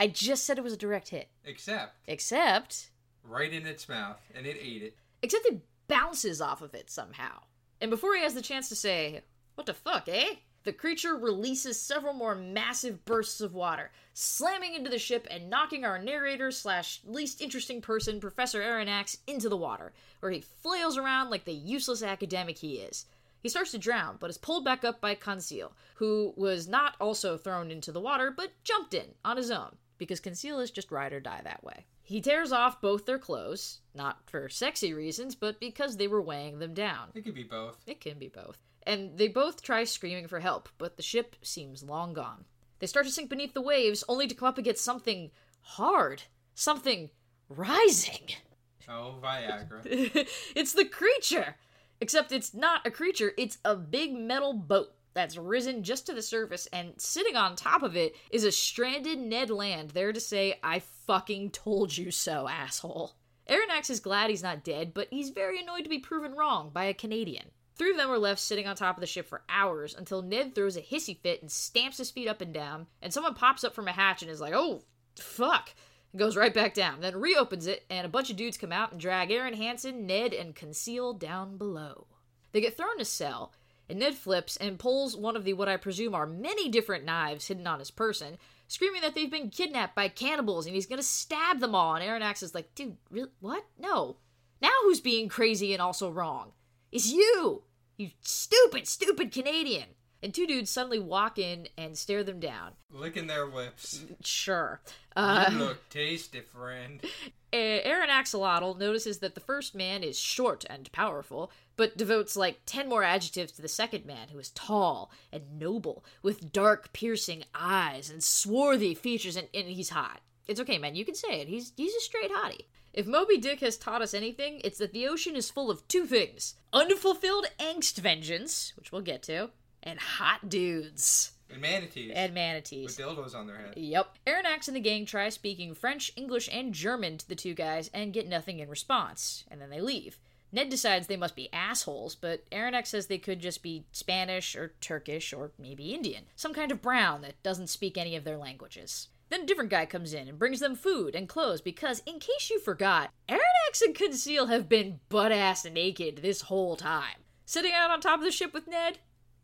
S1: I just said it was a direct hit.
S2: Except
S1: Except.
S2: Right in its mouth, and it ate it.
S1: Except it bounces off of it somehow. And before he has the chance to say, What the fuck, eh? The creature releases several more massive bursts of water, slamming into the ship and knocking our narrator slash least interesting person, Professor Aronnax, into the water, where he flails around like the useless academic he is. He starts to drown, but is pulled back up by Conceal, who was not also thrown into the water, but jumped in on his own, because Conceal is just ride or die that way. He tears off both their clothes, not for sexy reasons, but because they were weighing them down.
S2: It could be both.
S1: It can be both. And they both try screaming for help, but the ship seems long gone. They start to sink beneath the waves, only to come up against something hard. Something rising.
S2: Oh, Viagra. [laughs]
S1: it's the creature! Except it's not a creature, it's a big metal boat that's risen just to the surface, and sitting on top of it is a stranded Ned Land there to say, I fucking told you so, asshole. Aronnax is glad he's not dead, but he's very annoyed to be proven wrong by a Canadian. Three of them were left sitting on top of the ship for hours until Ned throws a hissy fit and stamps his feet up and down, and someone pops up from a hatch and is like, oh, fuck, and goes right back down. Then reopens it, and a bunch of dudes come out and drag Aaron Hansen, Ned, and Conceal down below. They get thrown in a cell, and Ned flips and pulls one of the what I presume are many different knives hidden on his person, screaming that they've been kidnapped by cannibals and he's gonna stab them all. And Aronnax is like, dude, really? What? No. Now who's being crazy and also wrong? It's you! You stupid, stupid Canadian! And two dudes suddenly walk in and stare them down.
S2: Licking their lips.
S1: Sure. Uh,
S2: you look tasty, friend. [laughs]
S1: Aaron Axolotl notices that the first man is short and powerful, but devotes like 10 more adjectives to the second man, who is tall and noble, with dark, piercing eyes and swarthy features, and, and he's hot. It's okay, man, you can say it. He's, he's a straight hottie. If Moby Dick has taught us anything, it's that the ocean is full of two things unfulfilled angst vengeance, which we'll get to, and hot dudes.
S2: And manatees.
S1: And manatees.
S2: with dildos on their head.
S1: Yep. Aronnax and the gang try speaking French, English, and German to the two guys and get nothing in response, and then they leave. Ned decides they must be assholes, but Aronnax says they could just be Spanish or Turkish or maybe Indian, some kind of brown that doesn't speak any of their languages. Then a different guy comes in and brings them food and clothes because, in case you forgot, Aronnax and Conceal have been butt ass naked this whole time. Sitting out on top of the ship with Ned?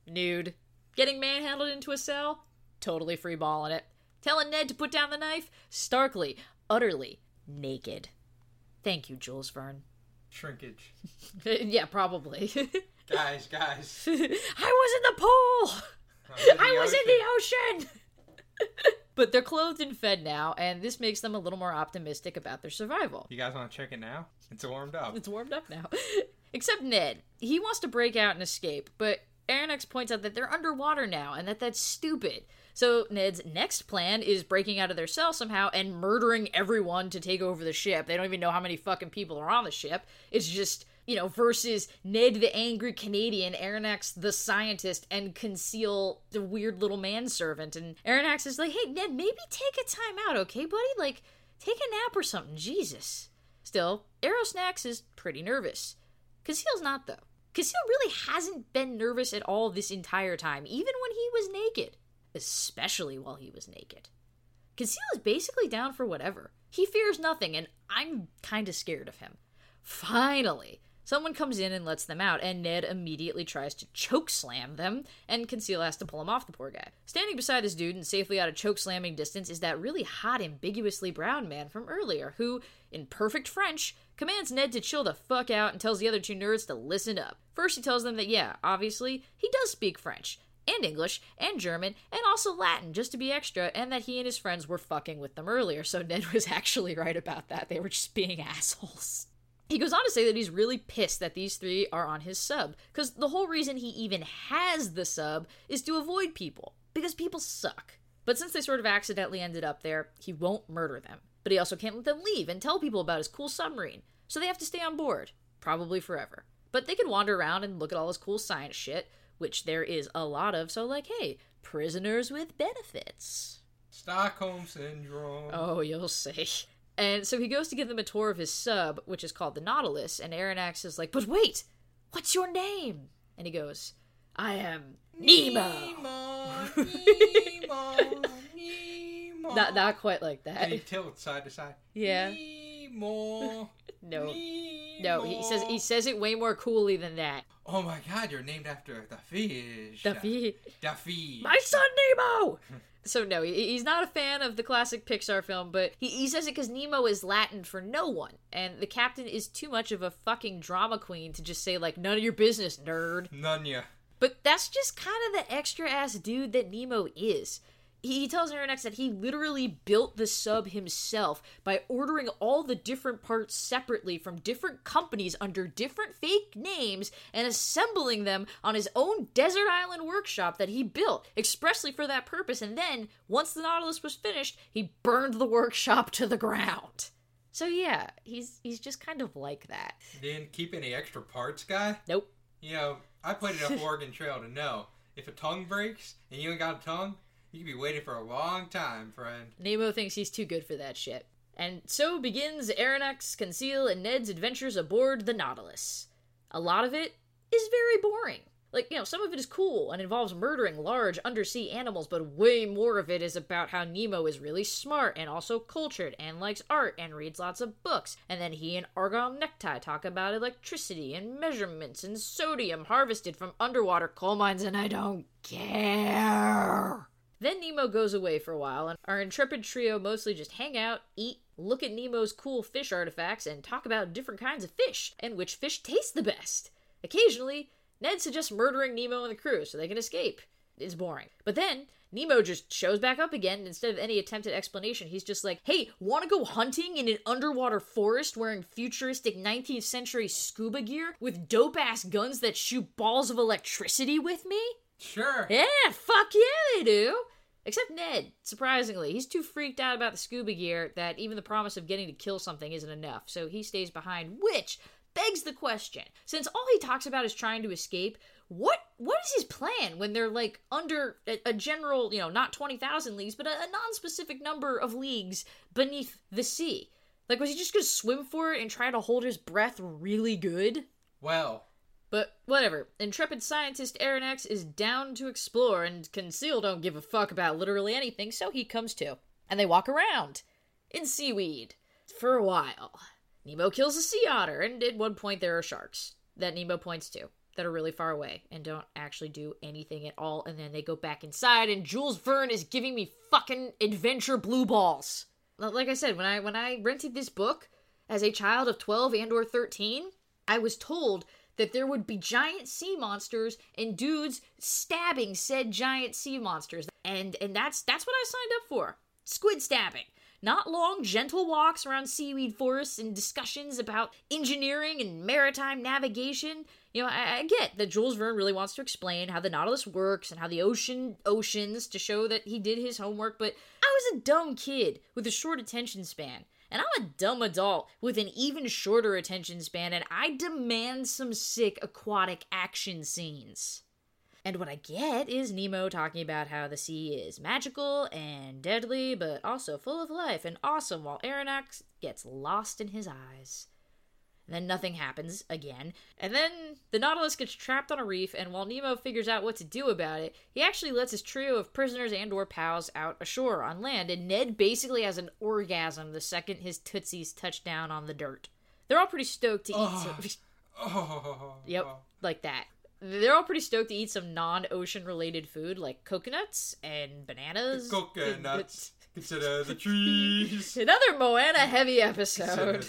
S1: Nude. Getting manhandled into a cell? Totally free balling it. Telling Ned to put down the knife? Starkly, utterly naked. Thank you, Jules Verne.
S2: Shrinkage. [laughs]
S1: yeah, probably. [laughs]
S2: Guys, guys.
S1: I was in the pool! I was in the ocean! [laughs] but they're clothed and fed now, and this makes them a little more optimistic about their survival.
S2: You guys want to check it now? It's warmed up.
S1: It's warmed up now. Except Ned. He wants to break out and escape, but Aronnax points out that they're underwater now and that that's stupid. So Ned's next plan is breaking out of their cell somehow and murdering everyone to take over the ship. They don't even know how many fucking people are on the ship. It's just, you know, versus Ned the angry Canadian, Aronnax the scientist, and Conceal the weird little manservant. And Aronnax is like, hey, Ned, maybe take a time out, okay, buddy? Like, take a nap or something. Jesus. Still, Aerosnax is pretty nervous. Conceal's not, though. Conceal really hasn't been nervous at all this entire time, even when he was naked. Especially while he was naked. Conceal is basically down for whatever. He fears nothing, and I'm kinda scared of him. Finally, someone comes in and lets them out, and Ned immediately tries to choke slam them, and Conceal has to pull him off the poor guy. Standing beside this dude and safely out of choke slamming distance is that really hot, ambiguously brown man from earlier, who, in perfect French, commands Ned to chill the fuck out and tells the other two nerds to listen up. First, he tells them that, yeah, obviously, he does speak French, and English, and German, and also Latin, just to be extra, and that he and his friends were fucking with them earlier, so [laughs] Ned was actually right about that. They were just being [laughs] assholes. He goes on to say that he's really pissed that these three are on his sub, because the whole reason he even has the sub is to avoid people, because people suck. But since they sort of accidentally ended up there, he won't murder them. But he also can't let them leave and tell people about his cool submarine, so they have to stay on board, probably forever. But they can wander around and look at all his cool science shit, which there is a lot of, so like, hey, prisoners with benefits.
S2: Stockholm Syndrome.
S1: Oh, you'll see. And so he goes to give them a tour of his sub, which is called the Nautilus, and Aronnax is like, But wait, what's your name? And he goes, I am Nemo.
S2: Nemo, [laughs] Nemo, Nemo.
S1: Not not quite like
S2: And
S1: that.
S2: he tilts side to side.
S1: Yeah.
S2: Nemo. [laughs]
S1: No.
S2: Nemo.
S1: No, he says he says it way more coolly than that.
S2: Oh my god, you're named after the fish.
S1: The fi-
S2: The fish.
S1: My son Nemo. [laughs] So no, he, he's not a fan of the classic Pixar film, but he, he says it because Nemo is Latin for no one, and the captain is too much of a fucking drama queen to just say like none of your business, nerd.
S2: None ya.
S1: But that's just kind of the extra ass dude that Nemo is. He tells Aronnax that he literally built the sub himself by ordering all the different parts separately from different companies under different fake names and assembling them on his own desert island workshop that he built expressly for that purpose. And then, once the Nautilus was finished, he burned the workshop to the ground. So yeah, he's he's just kind of like that.
S2: Didn't keep any extra parts, guy.
S1: Nope.
S2: You know, I played enough [laughs] Oregon Trail to know if a tongue breaks and you ain't got a tongue, you could be waiting for a long time, friend.
S1: Nemo thinks he's too good for that shit. And so begins Aronnax, Conceal, and Ned's adventures aboard the Nautilus. A lot of it is very boring. Like, you know, some of it is cool and involves murdering large undersea animals, but way more of it is about how Nemo is really smart and also cultured and likes art and reads lots of books. And then he and Argyle Necktie talk about electricity and measurements and sodium harvested from underwater coal mines, and I don't care. Then Nemo goes away for a while, and our intrepid trio mostly just hang out, eat, look at Nemo's cool fish artifacts, and talk about different kinds of fish and which fish taste the best. Occasionally, Ned suggests murdering Nemo and the crew so they can escape. It's boring. But then, Nemo just shows back up again, and instead of any attempted explanation, he's just like, hey, wanna go hunting in an underwater forest wearing futuristic 19th century scuba gear with dope ass guns that shoot balls of electricity with me?
S2: Sure.
S1: Yeah, fuck yeah, they do. Except Ned, surprisingly. He's too freaked out about the scuba gear that even the promise of getting to kill something isn't enough, so he stays behind, which begs the question. Since all he talks about is trying to escape, what what is his plan when they're like under a, a general, you know, not 20,000 leagues, but a, a non-specific number of leagues beneath the sea? Like was he just going to swim for it and try to hold his breath really good?
S2: Well,
S1: But whatever. Intrepid scientist Aronnax is down to explore, and Conceal don't give a fuck about literally anything, so he comes too. and they walk around in seaweed for a while. Nemo kills a sea otter, and at one point there are sharks that Nemo points to that are really far away and don't actually do anything at all. And then they go back inside, and Jules Verne is giving me fucking adventure blue balls. Like I said, when I when I rented this book as a child of twelve and or thirteen, I was told that there would be giant sea monsters and dudes stabbing said giant sea monsters. And and that's that's what I signed up for. Squid stabbing. Not long, gentle walks around seaweed forests and discussions about engineering and maritime navigation. You know, I, I get that Jules Verne really wants to explain how the Nautilus works and how the ocean oceans to show that he did his homework, but I was a dumb kid with a short attention span. And I'm a dumb adult with an even shorter attention span, and I demand some sick aquatic action scenes. And what I get is Nemo talking about how the sea is magical and deadly, but also full of life and awesome, while Aronnax gets lost in his eyes. And then nothing happens again. And then the Nautilus gets trapped on a reef, and while Nemo figures out what to do about it, he actually lets his trio of prisoners and or pals out ashore on land, and Ned basically has an orgasm the second his tootsies touch down on the dirt. They're all pretty stoked to eat ah. some...
S2: Oh. [laughs] [laughs]
S1: Yep, like that. They're all pretty stoked to eat some non-ocean related food like coconuts and bananas.
S2: Coconuts. Consider the trees. [laughs]
S1: Another Moana heavy episode.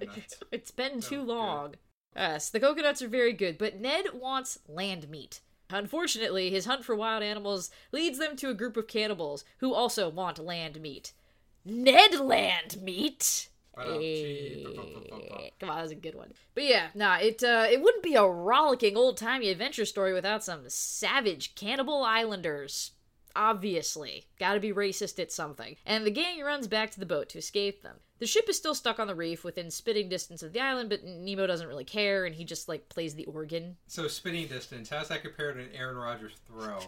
S1: [laughs] it's been too long. Yes, the coconuts are very good, but Ned wants land meat. Unfortunately, his hunt for wild animals leads them to a group of cannibals who also want land meat. Ned land meat.
S2: Ba-dum-chee,
S1: Eh. [laughs] Come on, that was a good one. But yeah, nah, it uh, it wouldn't be a rollicking old timey adventure story without some savage cannibal islanders. Obviously, gotta be racist at something. And the gang runs back to the boat to escape them. The ship is still stuck on the reef within spitting distance of the island, but Nemo doesn't really care, and he just like plays the organ.
S2: So spitting distance, how's that compared to an Aaron Rodgers throw?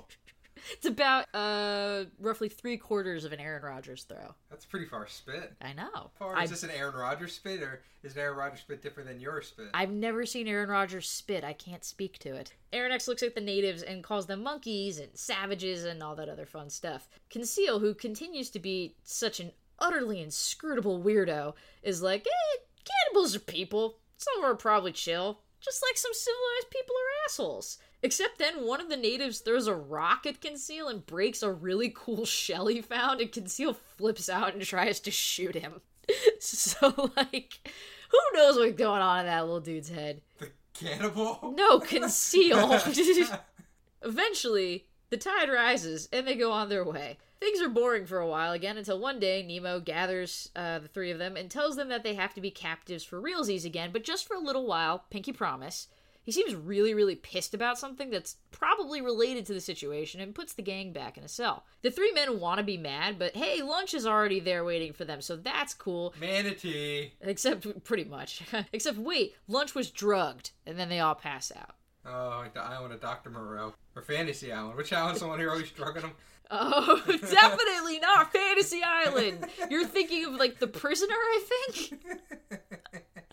S1: It's about uh roughly three quarters of an Aaron Rodgers throw.
S2: That's a pretty far spit.
S1: I know.
S2: Far
S1: I-
S2: is this an Aaron Rodgers spit, or is an Aaron Rodgers spit different than your spit?
S1: I've never seen Aaron Rodgers spit. I can't speak to it. Aronnax looks at the natives and calls them monkeys and savages and all that other fun stuff. Conceal, who continues to be such an utterly inscrutable weirdo, is like, eh, cannibals are people. Some of them are probably chill. Just like some civilized people are assholes. Except then one of the natives throws a rock at Conceal and breaks a really cool [laughs] shell he found, and Conceal flips out and tries to shoot him. [laughs] so, like, who knows what's going on in that little dude's head?
S2: the cannibal? [laughs]
S1: No, conceal. Eventually, the tide rises and they go on their way. Things are boring for a while again until one day Nemo gathers uh, the three of them and tells them that they have to be captives for realsies again, but just for a little while. Pinky promise. He seems really, really pissed about something that's probably related to the situation and puts the gang back in a cell. The three men want to be mad, but hey, lunch is already there waiting for them, so that's cool.
S2: Manatee.
S1: Except, pretty much. [laughs] Except, wait, lunch was drugged, and then they all pass out.
S2: Oh, like the island of Dr. Moreau. Or Fantasy Island. Which island's the one who always drugging them? [laughs]
S1: Oh, [laughs] definitely not Fantasy Island. You're thinking of like the prisoner, I think.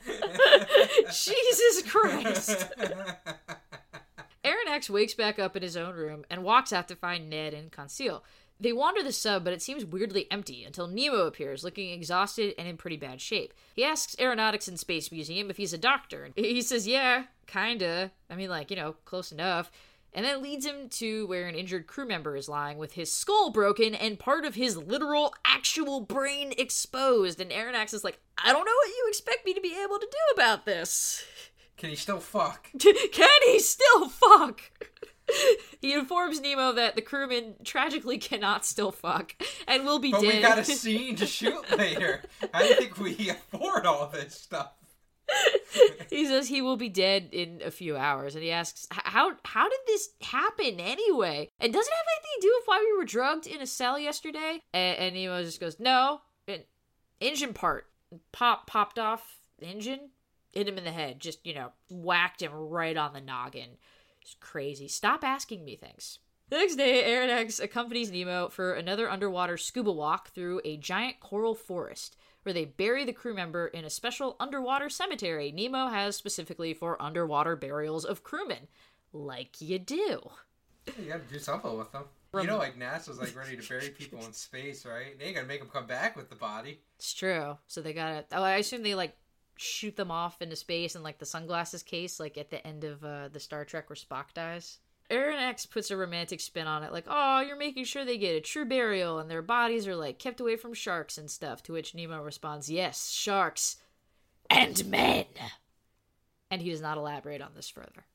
S1: [laughs] [laughs] Jesus Christ. [laughs] Aronnax wakes back up in his own room and walks out to find Ned and Conceal. They wander the sub, but it seems weirdly empty until Nemo appears, looking exhausted and in pretty bad shape. He asks Aeronautics and Space Museum if he's a doctor. and He says, yeah, kinda. I mean, like, you know, close enough. And then leads him to where an injured crew member is lying with his skull broken and part of his literal, actual brain exposed. And Aronnax is like, I don't know what you expect me to be able to do about this.
S2: Can he still fuck? [laughs]
S1: Can he still fuck? [laughs] he informs Nemo that the crewman tragically cannot still fuck and will be
S2: But
S1: dead.
S2: we got a [laughs] scene to shoot later. I think we afford all this stuff? [laughs]
S1: he says he will be dead in a few hours, and he asks, "How how did this happen anyway? And does it have anything to do with why we were drugged in a cell yesterday?" And, and Nemo just goes, "No, an engine part pop popped off the engine, hit him in the head, just you know, whacked him right on the noggin. It's crazy. Stop asking me things." The next day, Aronnax accompanies Nemo for another underwater scuba walk through a giant coral forest, where they bury the crew member in a special underwater cemetery Nemo has specifically for underwater burials of crewmen. Like you do.
S2: You gotta do something with them. You know, like NASA's like ready to bury people in space, right? They ain't gonna make them come back with the body.
S1: It's true. So they gotta. Oh, I assume they like shoot them off into space in like the sunglasses case, like at the end of uh, the Star Trek where Spock dies. Aronnax puts a romantic spin on it, like, "Oh, you're making sure they get a true burial and their bodies are like kept away from sharks and stuff." To which Nemo responds, "Yes, sharks and men." And he does not elaborate on this further.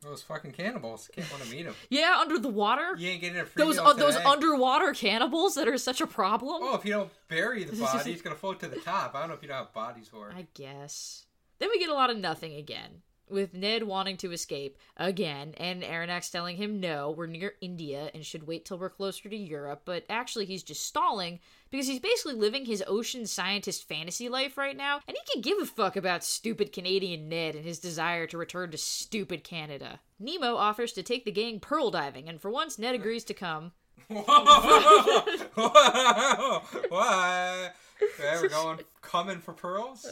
S2: Those fucking cannibals. Can't want to meet them. [laughs]
S1: Yeah, under the water.
S2: You ain't getting a free
S1: Those uh, those underwater cannibals that are such a problem.
S2: Oh, if you don't bury the [laughs] body, it's gonna float to the top. I don't know if you know how bodies work.
S1: I guess. Then we get a lot of nothing again. With Ned wanting to escape again, and Aronnax telling him no, we're near India and should wait till we're closer to Europe, but actually he's just stalling because he's basically living his ocean scientist fantasy life right now, and he can give a fuck about stupid Canadian Ned and his desire to return to stupid Canada. Nemo offers to take the gang pearl diving, and for once Ned agrees to come.
S2: Whoa! Whoa! What? Yeah, we're going coming for pearls.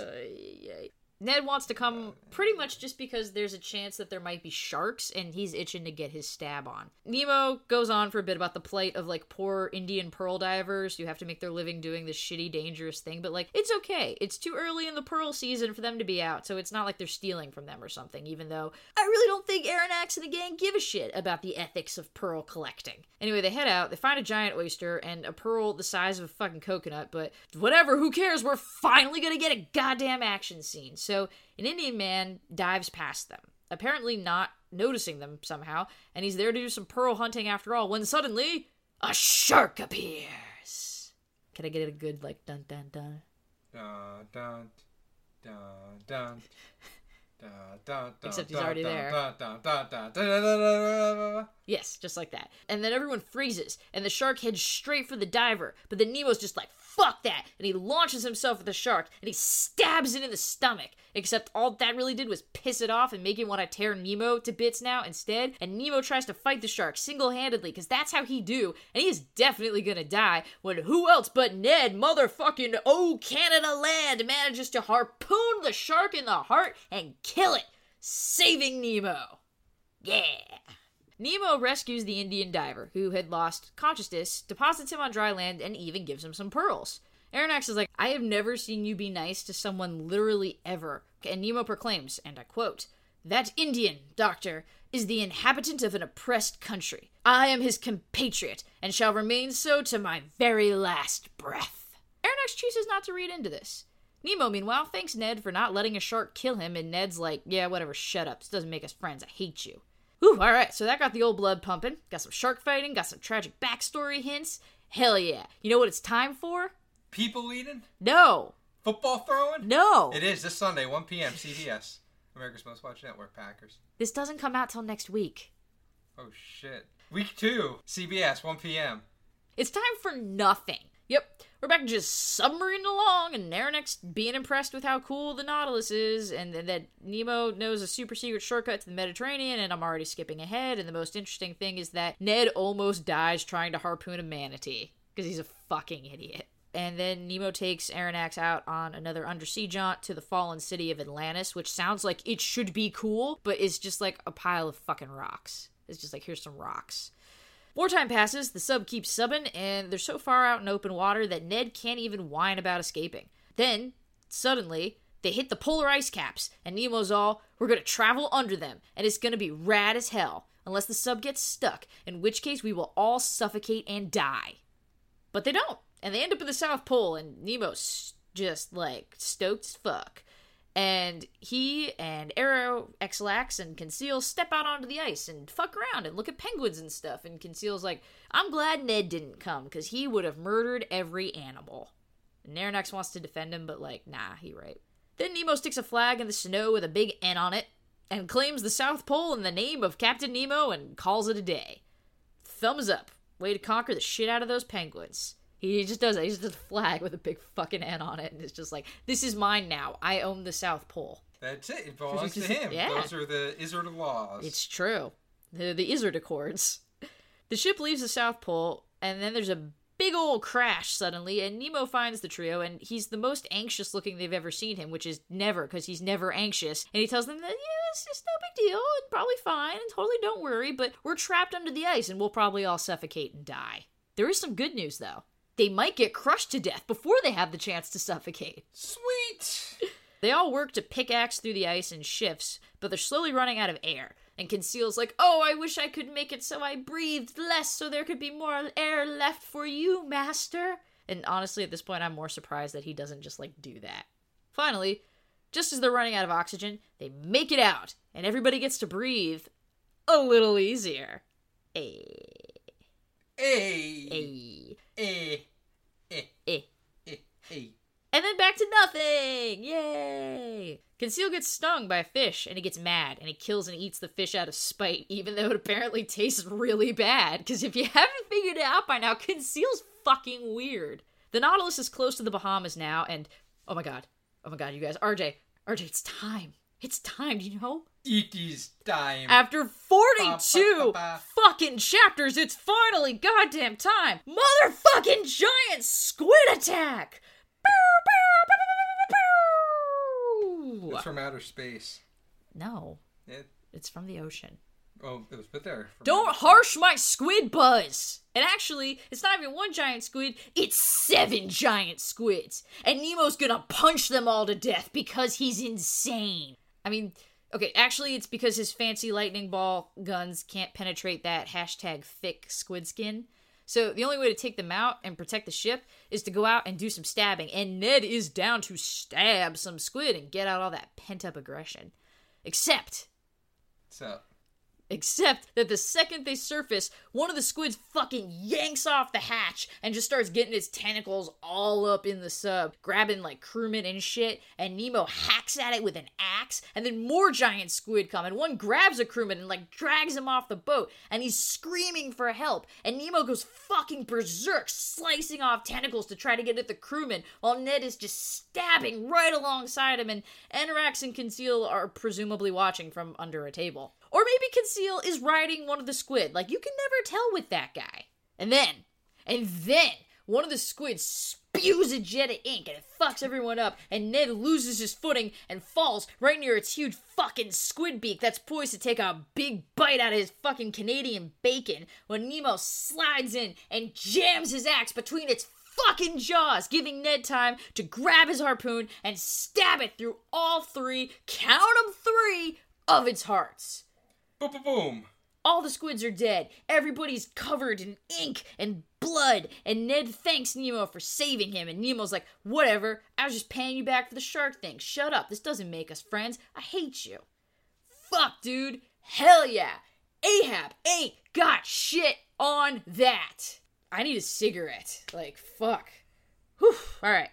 S1: Ned wants to come pretty much just because there's a chance that there might be sharks and he's itching to get his stab on. Nemo goes on for a bit about the plight of like poor Indian pearl divers who have to make their living doing this shitty, dangerous thing, but like it's okay. It's too early in the pearl season for them to be out, so it's not like they're stealing from them or something, even though I really don't think Aronnax and the gang give a shit about the ethics of pearl collecting. Anyway, they head out, they find a giant oyster and a pearl the size of a fucking coconut, but whatever, who cares? We're finally gonna get a goddamn action scene. So so an Indian man dives past them, apparently not noticing them somehow, and he's there to do some pearl hunting after all, when suddenly, a shark appears. Can I get a good, like, dun dun dun?
S2: Dun dun dun dun.
S1: Except he's already there. Yes, just like that. And then everyone freezes, and the shark heads straight for the diver, but then Nemo's just like, fuck that! And he launches himself at the shark, and he stabs it in the stomach. Except all that really did was piss it off and make him want to tear Nemo to bits now instead. And Nemo tries to fight the shark single handedly, because that's how he do. And he is definitely gonna die when who else but Ned, motherfucking oh Canada land, manages to harpoon the shark in the heart and kill it, saving Nemo. Yeah. Nemo rescues the Indian diver, who had lost consciousness, deposits him on dry land, and even gives him some pearls. Aronnax is like, I have never seen you be nice to someone literally ever. And Nemo proclaims, and I quote, That Indian, doctor, is the inhabitant of an oppressed country. I am his compatriot, and shall remain so to my very last breath. Aronnax chooses not to read into this. Nemo, meanwhile, thanks Ned for not letting a shark kill him, and Ned's like, Yeah, whatever, shut up. This doesn't make us friends. I hate you. Whew, alright, so that got the old blood pumping. Got some shark fighting, got some tragic backstory hints. Hell yeah. You know what it's time for?
S2: People eating?
S1: No.
S2: Football throwing?
S1: No.
S2: It is this Sunday, 1 p.m. CBS, America's Most Watched Network. Packers.
S1: This doesn't come out till next week.
S2: Oh shit. Week two, CBS, 1 p.m.
S1: It's time for nothing. Yep, we're back just submarine along, and Aronnax being impressed with how cool the Nautilus is, and, and that Nemo knows a super secret shortcut to the Mediterranean, and I'm already skipping ahead. And the most interesting thing is that Ned almost dies trying to harpoon a manatee because he's a fucking idiot. And then Nemo takes Aronnax out on another undersea jaunt to the fallen city of Atlantis, which sounds like it should be cool, but is just like a pile of fucking rocks. It's just like, here's some rocks. Wartime passes, the sub keeps subbing, and they're so far out in open water that Ned can't even whine about escaping. Then, suddenly, they hit the polar ice caps, and Nemo's all, we're gonna travel under them, and it's gonna be rad as hell, unless the sub gets stuck, in which case we will all suffocate and die. But they don't, and they end up in the South Pole, and Nemo's just like stoked as fuck. And he and Arrow, Xlax, and Conceal step out onto the ice and fuck around and look at penguins and stuff. And Conceal's like, I'm glad Ned didn't come, because he would have murdered every animal. And wants to defend him, but like, nah, he right. Then Nemo sticks a flag in the snow with a big N on it and claims the South Pole in the name of Captain Nemo and calls it a day. Thumbs up. Way to conquer the shit out of those penguins. He just does it. He just does a flag with a big fucking N on it, and it's just like, this is mine now. I own the South Pole.
S2: That's it. It belongs to him.
S1: Yeah.
S2: Those are the Izzard laws.
S1: It's true. They're the Izzard Accords. The ship leaves the South Pole, and then there's a big old crash suddenly, and Nemo finds the trio, and he's the most anxious looking they've ever seen him, which is never, because he's never anxious. And he tells them that, yeah, it's, just no big deal. It's probably fine and totally don't worry, but we're trapped under the ice and we'll probably all suffocate and die. There is some good news, though. They might get crushed to death before they have the chance to suffocate.
S2: Sweet.
S1: They all work to pickaxe through the ice in shifts, but they're slowly running out of air. And Conceal's like, Oh, I wish I could make it so I breathed less so there could be more air left for you, Master. And honestly, at this point, I'm more surprised that he doesn't just, like, do that. Finally, just as they're running out of oxygen, they make it out, and everybody gets to breathe a little easier. Eh,
S2: Hey.
S1: eh,
S2: Eh. Eh.
S1: eh.
S2: Eh. Eh.
S1: And then back to nothing! Yay! Conceal gets stung by a fish and he gets mad and he kills and eats the fish out of spite, even though it apparently tastes really bad. Because if you [laughs] haven't figured it out by now, Conceal's fucking weird. The Nautilus is close to the Bahamas now, and oh my god, oh my god, you guys, RJ, RJ, it's time. It's time, do you know?
S2: It is time.
S1: After 42
S2: Ba, ba, ba.
S1: fucking chapters, it's finally goddamn time. Motherfucking giant squid attack!
S2: It's from outer space.
S1: No,
S2: It,
S1: it's from the ocean.
S2: oh, it was put there.
S1: Don't harsh my squid buzz! And actually, it's not even one giant squid, it's seven giant squids. And Nemo's gonna punch them all to death because he's insane. I mean, okay, actually, it's because his fancy lightning ball guns can't penetrate that hashtag thick squid skin. So the only way to take them out and protect the ship is to go out and do some stabbing. And Ned is down to stab some squid and get out all that pent up aggression. Except
S2: So,
S1: Except that the second they surface, one of the squids fucking yanks off the hatch and just starts getting its tentacles all up in the sub, grabbing like crewmen and shit. And Nemo hacks at it with an axe, and then more giant squid come, and one grabs a crewman and like drags him off the boat, and he's screaming for help. And Nemo goes fucking berserk, slicing off tentacles to try to get at the crewman, while Ned is just stabbing right alongside him, and Enrax and Conceal are presumably watching from under a table. Or maybe Conceal is riding one of the squid. Like, you can never tell with that guy. And then, and then, one of the squids spews a jet of ink and it fucks everyone up, and Ned loses his footing and falls right near its huge fucking squid beak that's poised to take a big bite out of his fucking Canadian bacon when Nemo slides in and jams his axe between its fucking jaws, giving Ned time to grab his harpoon and stab it through all three, count 'em three, of its hearts.
S2: Boom, boom, boom.
S1: All the squids are dead. Everybody's covered in ink and blood. And Ned thanks Nemo for saving him. And Nemo's like, whatever. I was just paying you back for the shark thing. Shut up. This doesn't make us friends. I hate you. Fuck, dude. Hell yeah. Ahab ain't got shit on that. I need a cigarette. Like, fuck. Whew. All right.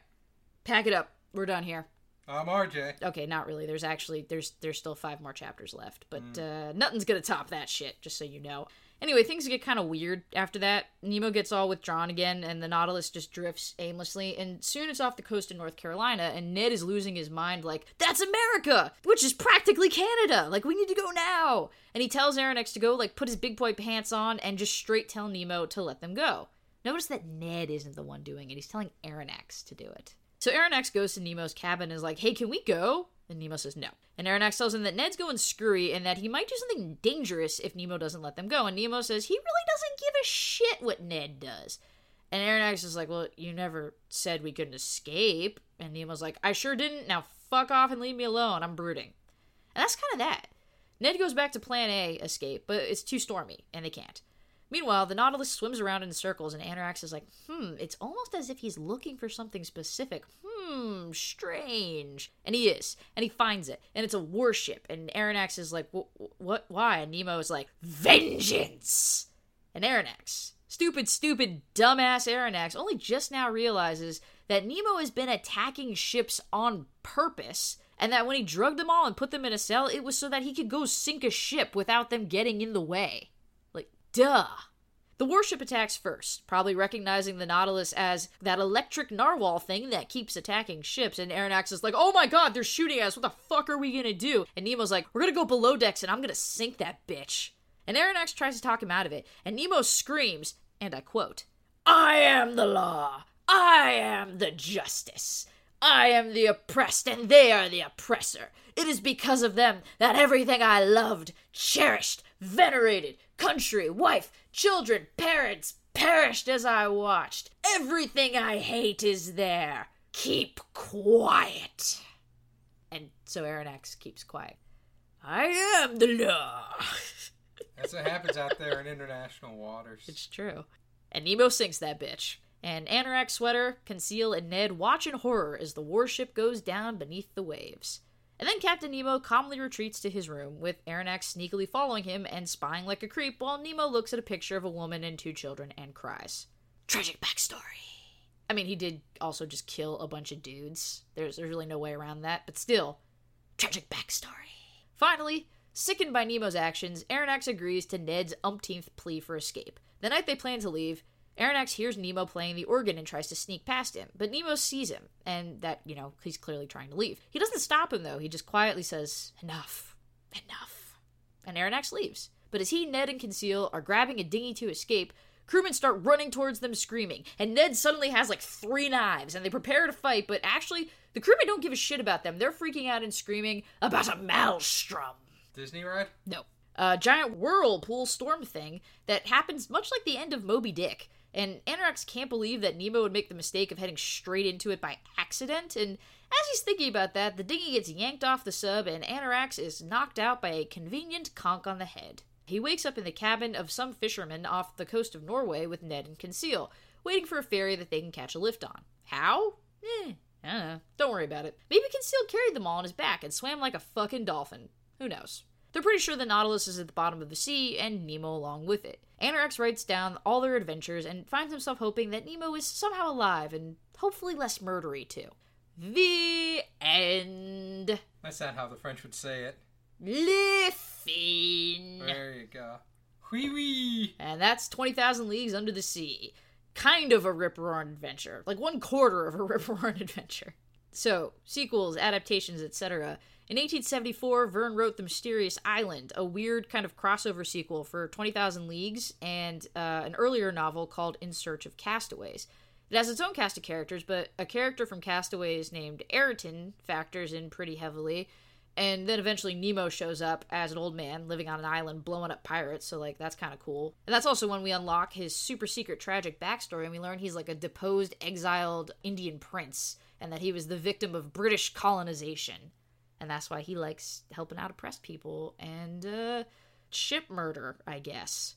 S1: Pack it up. We're done here.
S2: I'm RJ.
S1: Okay, not really. There's actually there's there's still five more chapters left, but uh, nothing's gonna top that shit. Just so you know. Anyway, things get kind of weird after that. Nemo gets all withdrawn again, and the Nautilus just drifts aimlessly. And soon it's off the coast of North Carolina, and Ned is losing his mind. Like that's America, which is practically Canada. Like we need to go now. And he tells Aronnax to go, like put his big boy pants on, and just straight tell Nemo to let them go. Notice that Ned isn't the one doing it. He's telling Aronnax to do it. So Aronnax goes to Nemo's cabin and is like, hey, can we go? And Nemo says no. And Aronnax tells him that Ned's going screwy and that he might do something dangerous if Nemo doesn't let them go. And Nemo says he really doesn't give a shit what Ned does. And Aronnax is like, well, you never said we couldn't escape. And Nemo's like, I sure didn't. Now fuck off and leave me alone. I'm brooding. And that's kind of that. Ned goes back to plan A, escape, but it's too stormy, and they can't. Meanwhile, the Nautilus swims around in circles, and Anorax is like, hmm, it's almost as if he's looking for something specific. Hmm, strange. And he is, and he finds it, and it's a warship, and Aronnax is like, what, why? And Nemo is like, vengeance! And Aronnax, stupid, stupid, dumbass Aronnax, only just now realizes that Nemo has been attacking ships on purpose, and that when he drugged them all and put them in a cell, it was so that he could go sink a ship without them getting in the way. Duh. The warship attacks first, probably recognizing the Nautilus as that electric narwhal thing that keeps attacking ships, and Aronnax is like, oh my god, they're shooting at us, what the fuck are we gonna do? And Nemo's like, we're gonna go below decks and I'm gonna sink that bitch. And Aronnax tries to talk him out of it, and Nemo screams, and I quote, I am the law. I am the justice. I am the oppressed and they are the oppressor. It is because of them that everything I loved, cherished, venerated, country, wife, children, parents, perished as I watched. Everything I hate is there. Keep quiet. And so Aronnax keeps quiet. I am the law. [laughs]
S2: That's what happens out there in international waters.
S1: It's true. And Nemo sinks that bitch. And Anorak, Sweater, Conceal, and Ned watch in horror as the warship goes down beneath the waves. And then Captain Nemo calmly retreats to his room, with Aronnax sneakily following him and spying like a creep while Nemo looks at a picture of a woman and two children and cries. Tragic backstory. I mean, he did also just kill a bunch of dudes. There's, there's really no way around that, but still, tragic backstory. Finally, sickened by Nemo's actions, Aronnax agrees to Ned's umpteenth plea for escape. The night they plan to leave, Aronnax hears Nemo playing the organ and tries to sneak past him, but Nemo sees him, and that, you know, he's clearly trying to leave. He doesn't stop him, though. He just quietly says, Enough. Enough. And Aronnax leaves. But as he, Ned, and Conseil are grabbing a dinghy to escape, crewmen start running towards them screaming, and Ned suddenly has like three knives, and they prepare to fight, but actually, the crewmen don't give a shit about them. They're freaking out and screaming about a maelstrom.
S2: Disney ride?
S1: No. A giant whirlpool storm thing that happens much like the end of Moby Dick. And Aronnax can't believe that Nemo would make the mistake of heading straight into it by accident. And as he's thinking about that, the dinghy gets yanked off the sub, and Aronnax is knocked out by a convenient conk on the head. He wakes up in the cabin of some fisherman off the coast of Norway with Ned and Conseil, waiting for a ferry that they can catch a lift on. How? Eh, I don't know. Don't worry about it. Maybe Conseil carried them all on his back and swam like a fucking dolphin. Who knows? They're pretty sure the Nautilus is at the bottom of the sea and Nemo along with it. Aronnax writes down all their adventures and finds himself hoping that Nemo is somehow alive and hopefully less murdery too. The end.
S2: That's not how the French would say it.
S1: Le fin.
S2: There you go. Wee wee.
S1: And that's 20,000 Leagues Under the Sea. Kind of a rip roaring adventure. Like one quarter of a [laughs] rip roaring adventure. So, sequels, adaptations, etc. In 1874, Verne wrote The Mysterious Island, a weird kind of crossover sequel for 20,000 Leagues and uh, an earlier novel called In Search of Castaways. It has its own cast of characters, but a character from Castaways named Ayrton factors in pretty heavily. And then eventually Nemo shows up as an old man living on an island blowing up pirates, so like that's kind of cool. And that's also when we unlock his super secret tragic backstory and we learn he's like a deposed exiled Indian prince and that he was the victim of British colonization. And that's why he likes helping out oppressed people and uh ship murder, I guess.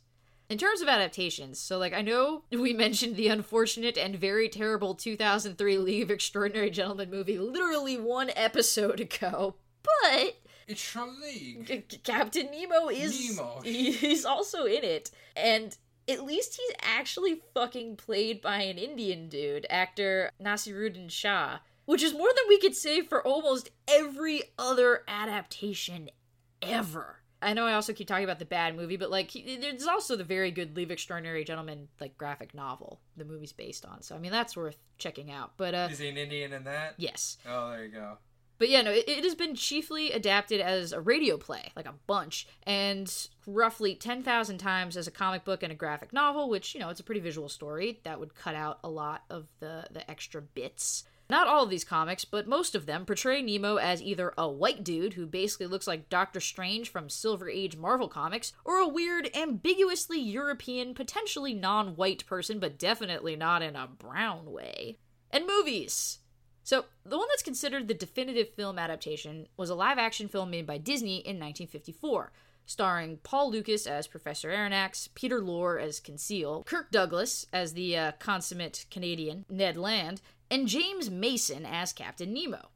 S1: In terms of adaptations, so like I know [laughs] we mentioned the unfortunate and very terrible 2003 League of Extraordinary Gentlemen movie literally one episode ago, but
S2: It's your league.
S1: C- Captain Nemo is
S2: Nemo. [laughs]
S1: he's also in it, and at least he's actually fucking played by an Indian dude, actor Naseeruddin Shah, which is more than we could say for almost every other adaptation ever. I know I also keep talking about the bad movie, but like there's also the very good Leave Extraordinary Gentlemen like graphic novel the movie's based on. So I mean that's worth checking out. But uh
S2: Is he an Indian in that?
S1: yes.
S2: Oh, there you go.
S1: But yeah, no, it, it has been chiefly adapted as a radio play, like a bunch, and roughly 10,000 times as a comic book and a graphic novel, which, you know, it's a pretty visual story. That would cut out a lot of the, the extra bits. Not all of these comics, but most of them portray Nemo as either a white dude who basically looks like Doctor Strange from Silver Age Marvel Comics, or a weird, ambiguously European, potentially non white person, but definitely not in a brown way. And movies! So, the one that's considered the definitive film adaptation was a live action film made by Disney in 1954, starring Paul Lukas as Professor Aronnax, Peter Lorre as Conseil, Kirk Douglas as the uh, consummate Canadian Ned Land, and James Mason as Captain Nemo.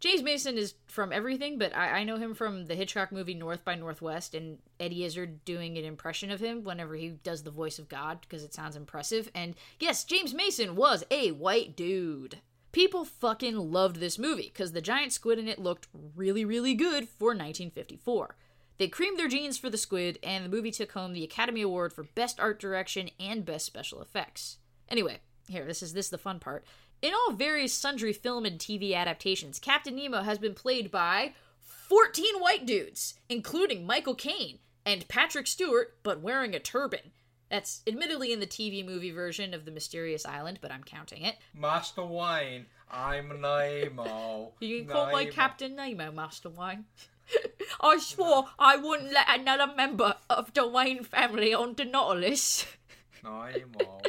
S1: James Mason is from everything, but I, I know him from the Hitchcock movie North by Northwest and Eddie Izzard doing an impression of him whenever he does the voice of God because it sounds impressive. And yes, James Mason was a white dude. People fucking loved this movie because the giant squid in it looked really, really good for 1954. They creamed their jeans for the squid, and the movie took home the Academy Award for Best Art Direction and Best Special Effects. Anyway, here, this is this is the fun part. In all various sundry film and TV adaptations, Captain Nemo has been played by 14 white dudes, including Michael Caine and Patrick Stewart, but wearing a turban. That's admittedly in the TV movie version of The Mysterious Island, but I'm counting it.
S2: Master Wayne, I'm Nemo. [laughs]
S1: You can call my
S2: Nemo.
S1: Captain Nemo, Master Wayne. [laughs] I swore I wouldn't let another member of the Wayne family on the Nautilus. [laughs]
S2: Nemo.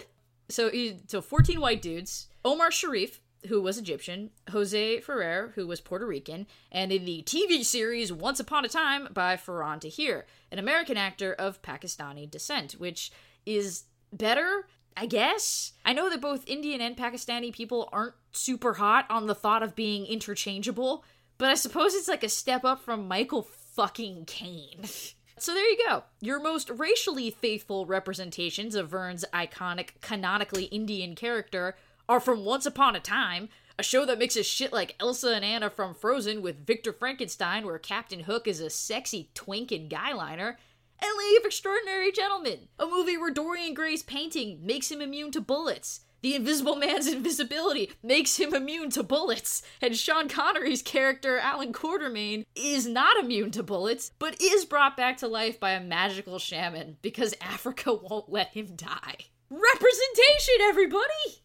S1: So, he, so 14 white dudes. Omar Sharif, who was Egyptian, Jose Ferrer, who was Puerto Rican, and in the TV series Once Upon a Time by Farhan Tahir, an American actor of Pakistani descent, which is better, I guess. I know that both Indian and Pakistani people aren't super hot on the thought of being interchangeable, but I suppose it's like a step up from Michael fucking Caine. [laughs] So there you go. Your most racially faithful representations of Verne's iconic, canonically Indian character are from Once Upon a Time, a show that mixes shit like Elsa and Anna from Frozen with Victor Frankenstein, where Captain Hook is a sexy twink and guyliner, and League of Extraordinary Gentlemen, a movie where Dorian Gray's painting makes him immune to bullets. The Invisible Man's invisibility makes him immune to bullets, and Sean Connery's character, Allan Quatermain, is not immune to bullets, but is brought back to life by a magical shaman because Africa [laughs] won't let him die. Representation, everybody!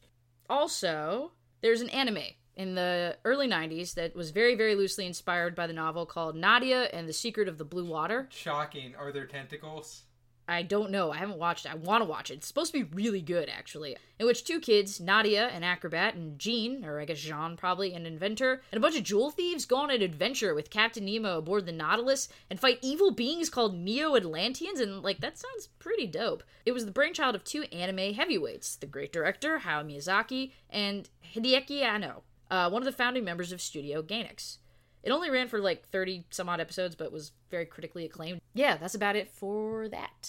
S1: Also, there's an anime in the early 90s that was very, very loosely inspired by the novel called Nadia and the Secret of the Blue Water.
S2: Shocking. Are there tentacles?
S1: I don't know. I haven't watched it. I want to watch it. It's supposed to be really good, actually. In which two kids, Nadia, an acrobat, and Jean, or I guess Jean probably, an inventor, and a bunch of jewel thieves go on an adventure with Captain Nemo aboard the Nautilus and fight evil beings called Neo Atlanteans, and like, that sounds pretty dope. It was the brainchild of two anime heavyweights the great director, Hayao Miyazaki, and Hideaki Anno, uh, one of the founding members of Studio Gainax. It only ran for like 30 some odd episodes, but was very critically acclaimed. Yeah, that's about it for that.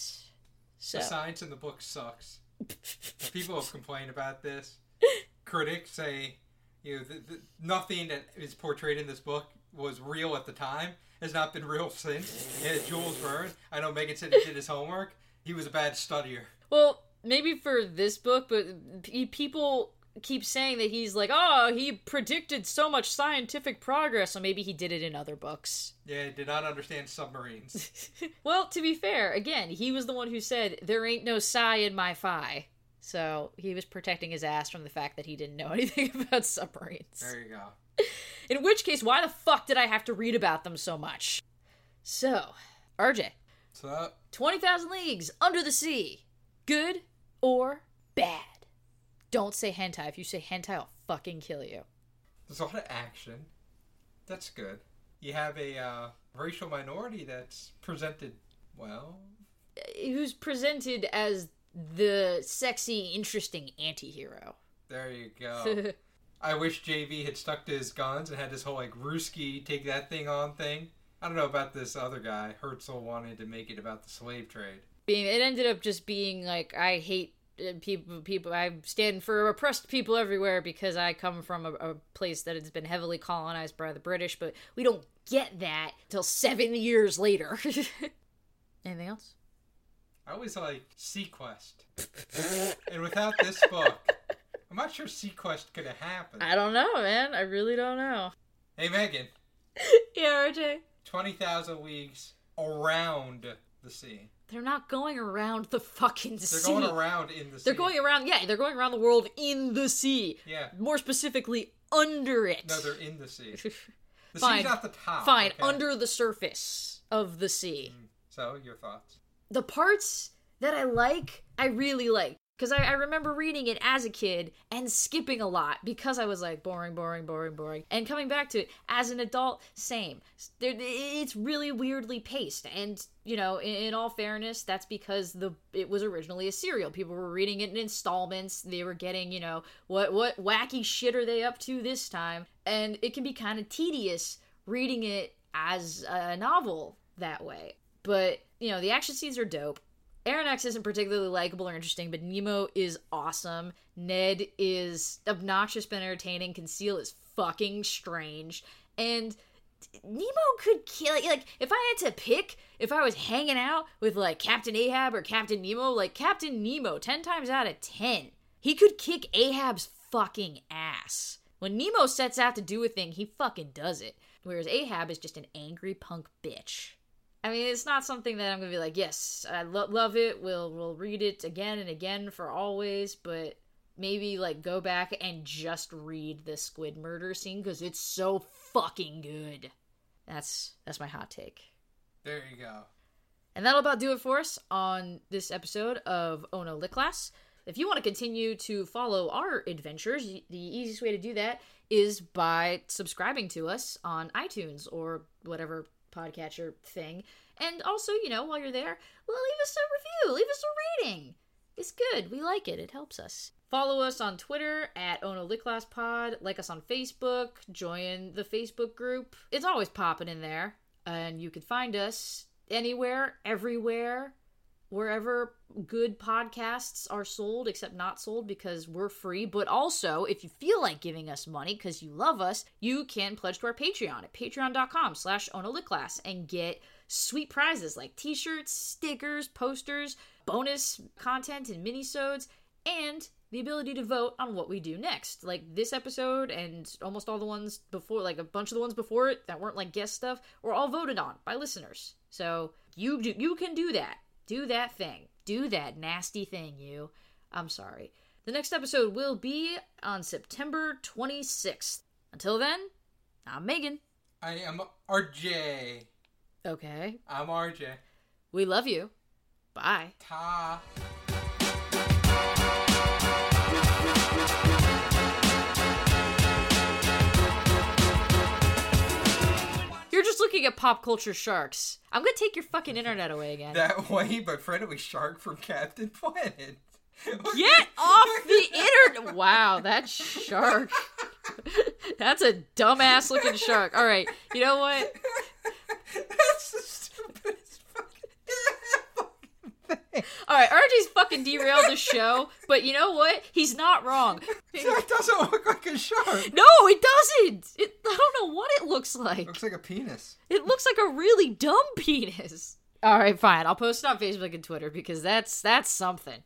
S1: So,
S2: The science in the book sucks. [laughs] People have complained about this. Critics say, you know, th th nothing that is portrayed in this book was real at the time. Has not been real since. And Jules Verne, I know Megan said he did his homework. He was a bad studier.
S1: well, maybe for this book, but people keep saying that he's like, oh, he predicted so much scientific progress, so maybe he did it in other books.
S2: Yeah, he did not understand submarines. [laughs]
S1: well, to be fair, again, he was the one who said, there ain't no psi in my phi. So he was protecting his ass from the fact that he didn't know [laughs] anything about submarines.
S2: There you go.
S1: In which case, why the fuck did I have to read about them so much? So, RJ,
S2: So,
S1: 20,000 Leagues Under the Sea. Good or bad? Don't say hentai. If you say hentai, I'll fucking kill you.
S2: there's a lot of action. That's good. You have a uh, racial minority that's presented well.
S1: Who's presented as the sexy, interesting anti hero.
S2: There you go. [laughs] I wish JV had stuck to his guns and had this whole like Ruski take that thing on thing. I don't know about this other guy. Hetzel wanted to make it about the slave trade.
S1: being it ended up just being like I hate uh, people people I stand for oppressed people everywhere because I come from a, a place that has been heavily colonized by the British but we don't get that till 7 years later. [laughs] Anything else?
S2: I always like seaQuest. and without this book, I'm not sure seaQuest could have happened.
S1: I don't know, man. I really don't know.
S2: Hey Megan, [laughs]
S1: Yeah, RJ.
S2: 20,000 leagues around the sea.
S1: They're not going around the fucking sea.
S2: They're going around in the sea.
S1: They're going around, yeah, they're going around the world in the sea.
S2: Yeah.
S1: More specifically, under it.
S2: No, they're in the sea. [laughs] The
S1: Fine.
S2: sea's not the top.
S1: Fine,
S2: okay?
S1: under the surface of the sea. Mm.
S2: So, your thoughts?
S1: The parts that I like, I really like. Because I, I remember reading it as a kid and skipping a lot because I was like, boring, boring, boring, boring. And coming back to it as an adult, same. It's really weirdly paced. And, you know, in, in all fairness, that's because the it was originally a serial. People were reading it in installments. They were getting, you know, what, what wacky shit are they up to this time? And it can be kind of tedious reading it as a novel that way. But, you know, the action scenes are dope. Aronnax isn't particularly likable or interesting, but Nemo is awesome. Ned is obnoxious but entertaining. Conseil is fucking strange. And Nemo could kill like if I had to pick if I was hanging out with like Captain Ahab or Captain Nemo, like Captain Nemo 10 times out of 10, he could kick Ahab's fucking ass. When Nemo sets out to do a thing, he fucking does it. Whereas Ahab is just an angry punk bitch. I mean, it's not something that I'm gonna be like, yes, I lo- love it. We'll we'll read it again and again for always. But maybe like go back and just read the squid murder scene because it's so fucking good. That's that's my hot take.
S2: There you go.
S1: And that'll about do it for us on this episode of Ono Lit Class. If you want to continue to follow our adventures, the easiest way to do that is by subscribing to us on iTunes or whatever podcatcher thing. And also, you know, while you're there, well, leave us a review, leave us a rating. It's good. We like it. It helps us. Follow us on Twitter at Pod. Like us on Facebook. Join the Facebook group. It's always popping in there. And you can find us anywhere, everywhere, wherever good podcasts are sold, except not sold because we're free. But also, if you feel like giving us money because you love us, you can pledge to our Patreon at patreon.com slash onolitclass and get sweet prizes like t-shirts, stickers, posters, bonus content and minisodes, and the ability to vote on what we do next. Like this episode and almost all the ones before, like a bunch of the ones before it that weren't like guest stuff, were all voted on by listeners. So you do, you can do that. Do that thing. Do that nasty thing, you. I'm sorry. The next episode will be on September 26th. Until then, I'm Megan.
S2: I am RJ.
S1: Okay.
S2: I'm RJ.
S1: We love you. Bye.
S2: Ta.
S1: You're just looking at pop culture sharks. I'm gonna take your fucking internet away again.
S2: That way, my friend was Shark from Captain Planet. [laughs]
S1: Get off the internet! Wow, that shark. [laughs] That's a dumbass looking shark. All right, you know what?
S2: That's the stupidest fucking thing.
S1: All right, RJ's fucking derailed the show, but you know what? He's not wrong.
S2: That doesn't look like a shark.
S1: No, it doesn't. It, I don't know what it looks like.
S2: It looks like a penis.
S1: It looks like a really dumb penis. All right, fine. I'll post it on Facebook and Twitter because that's that's something.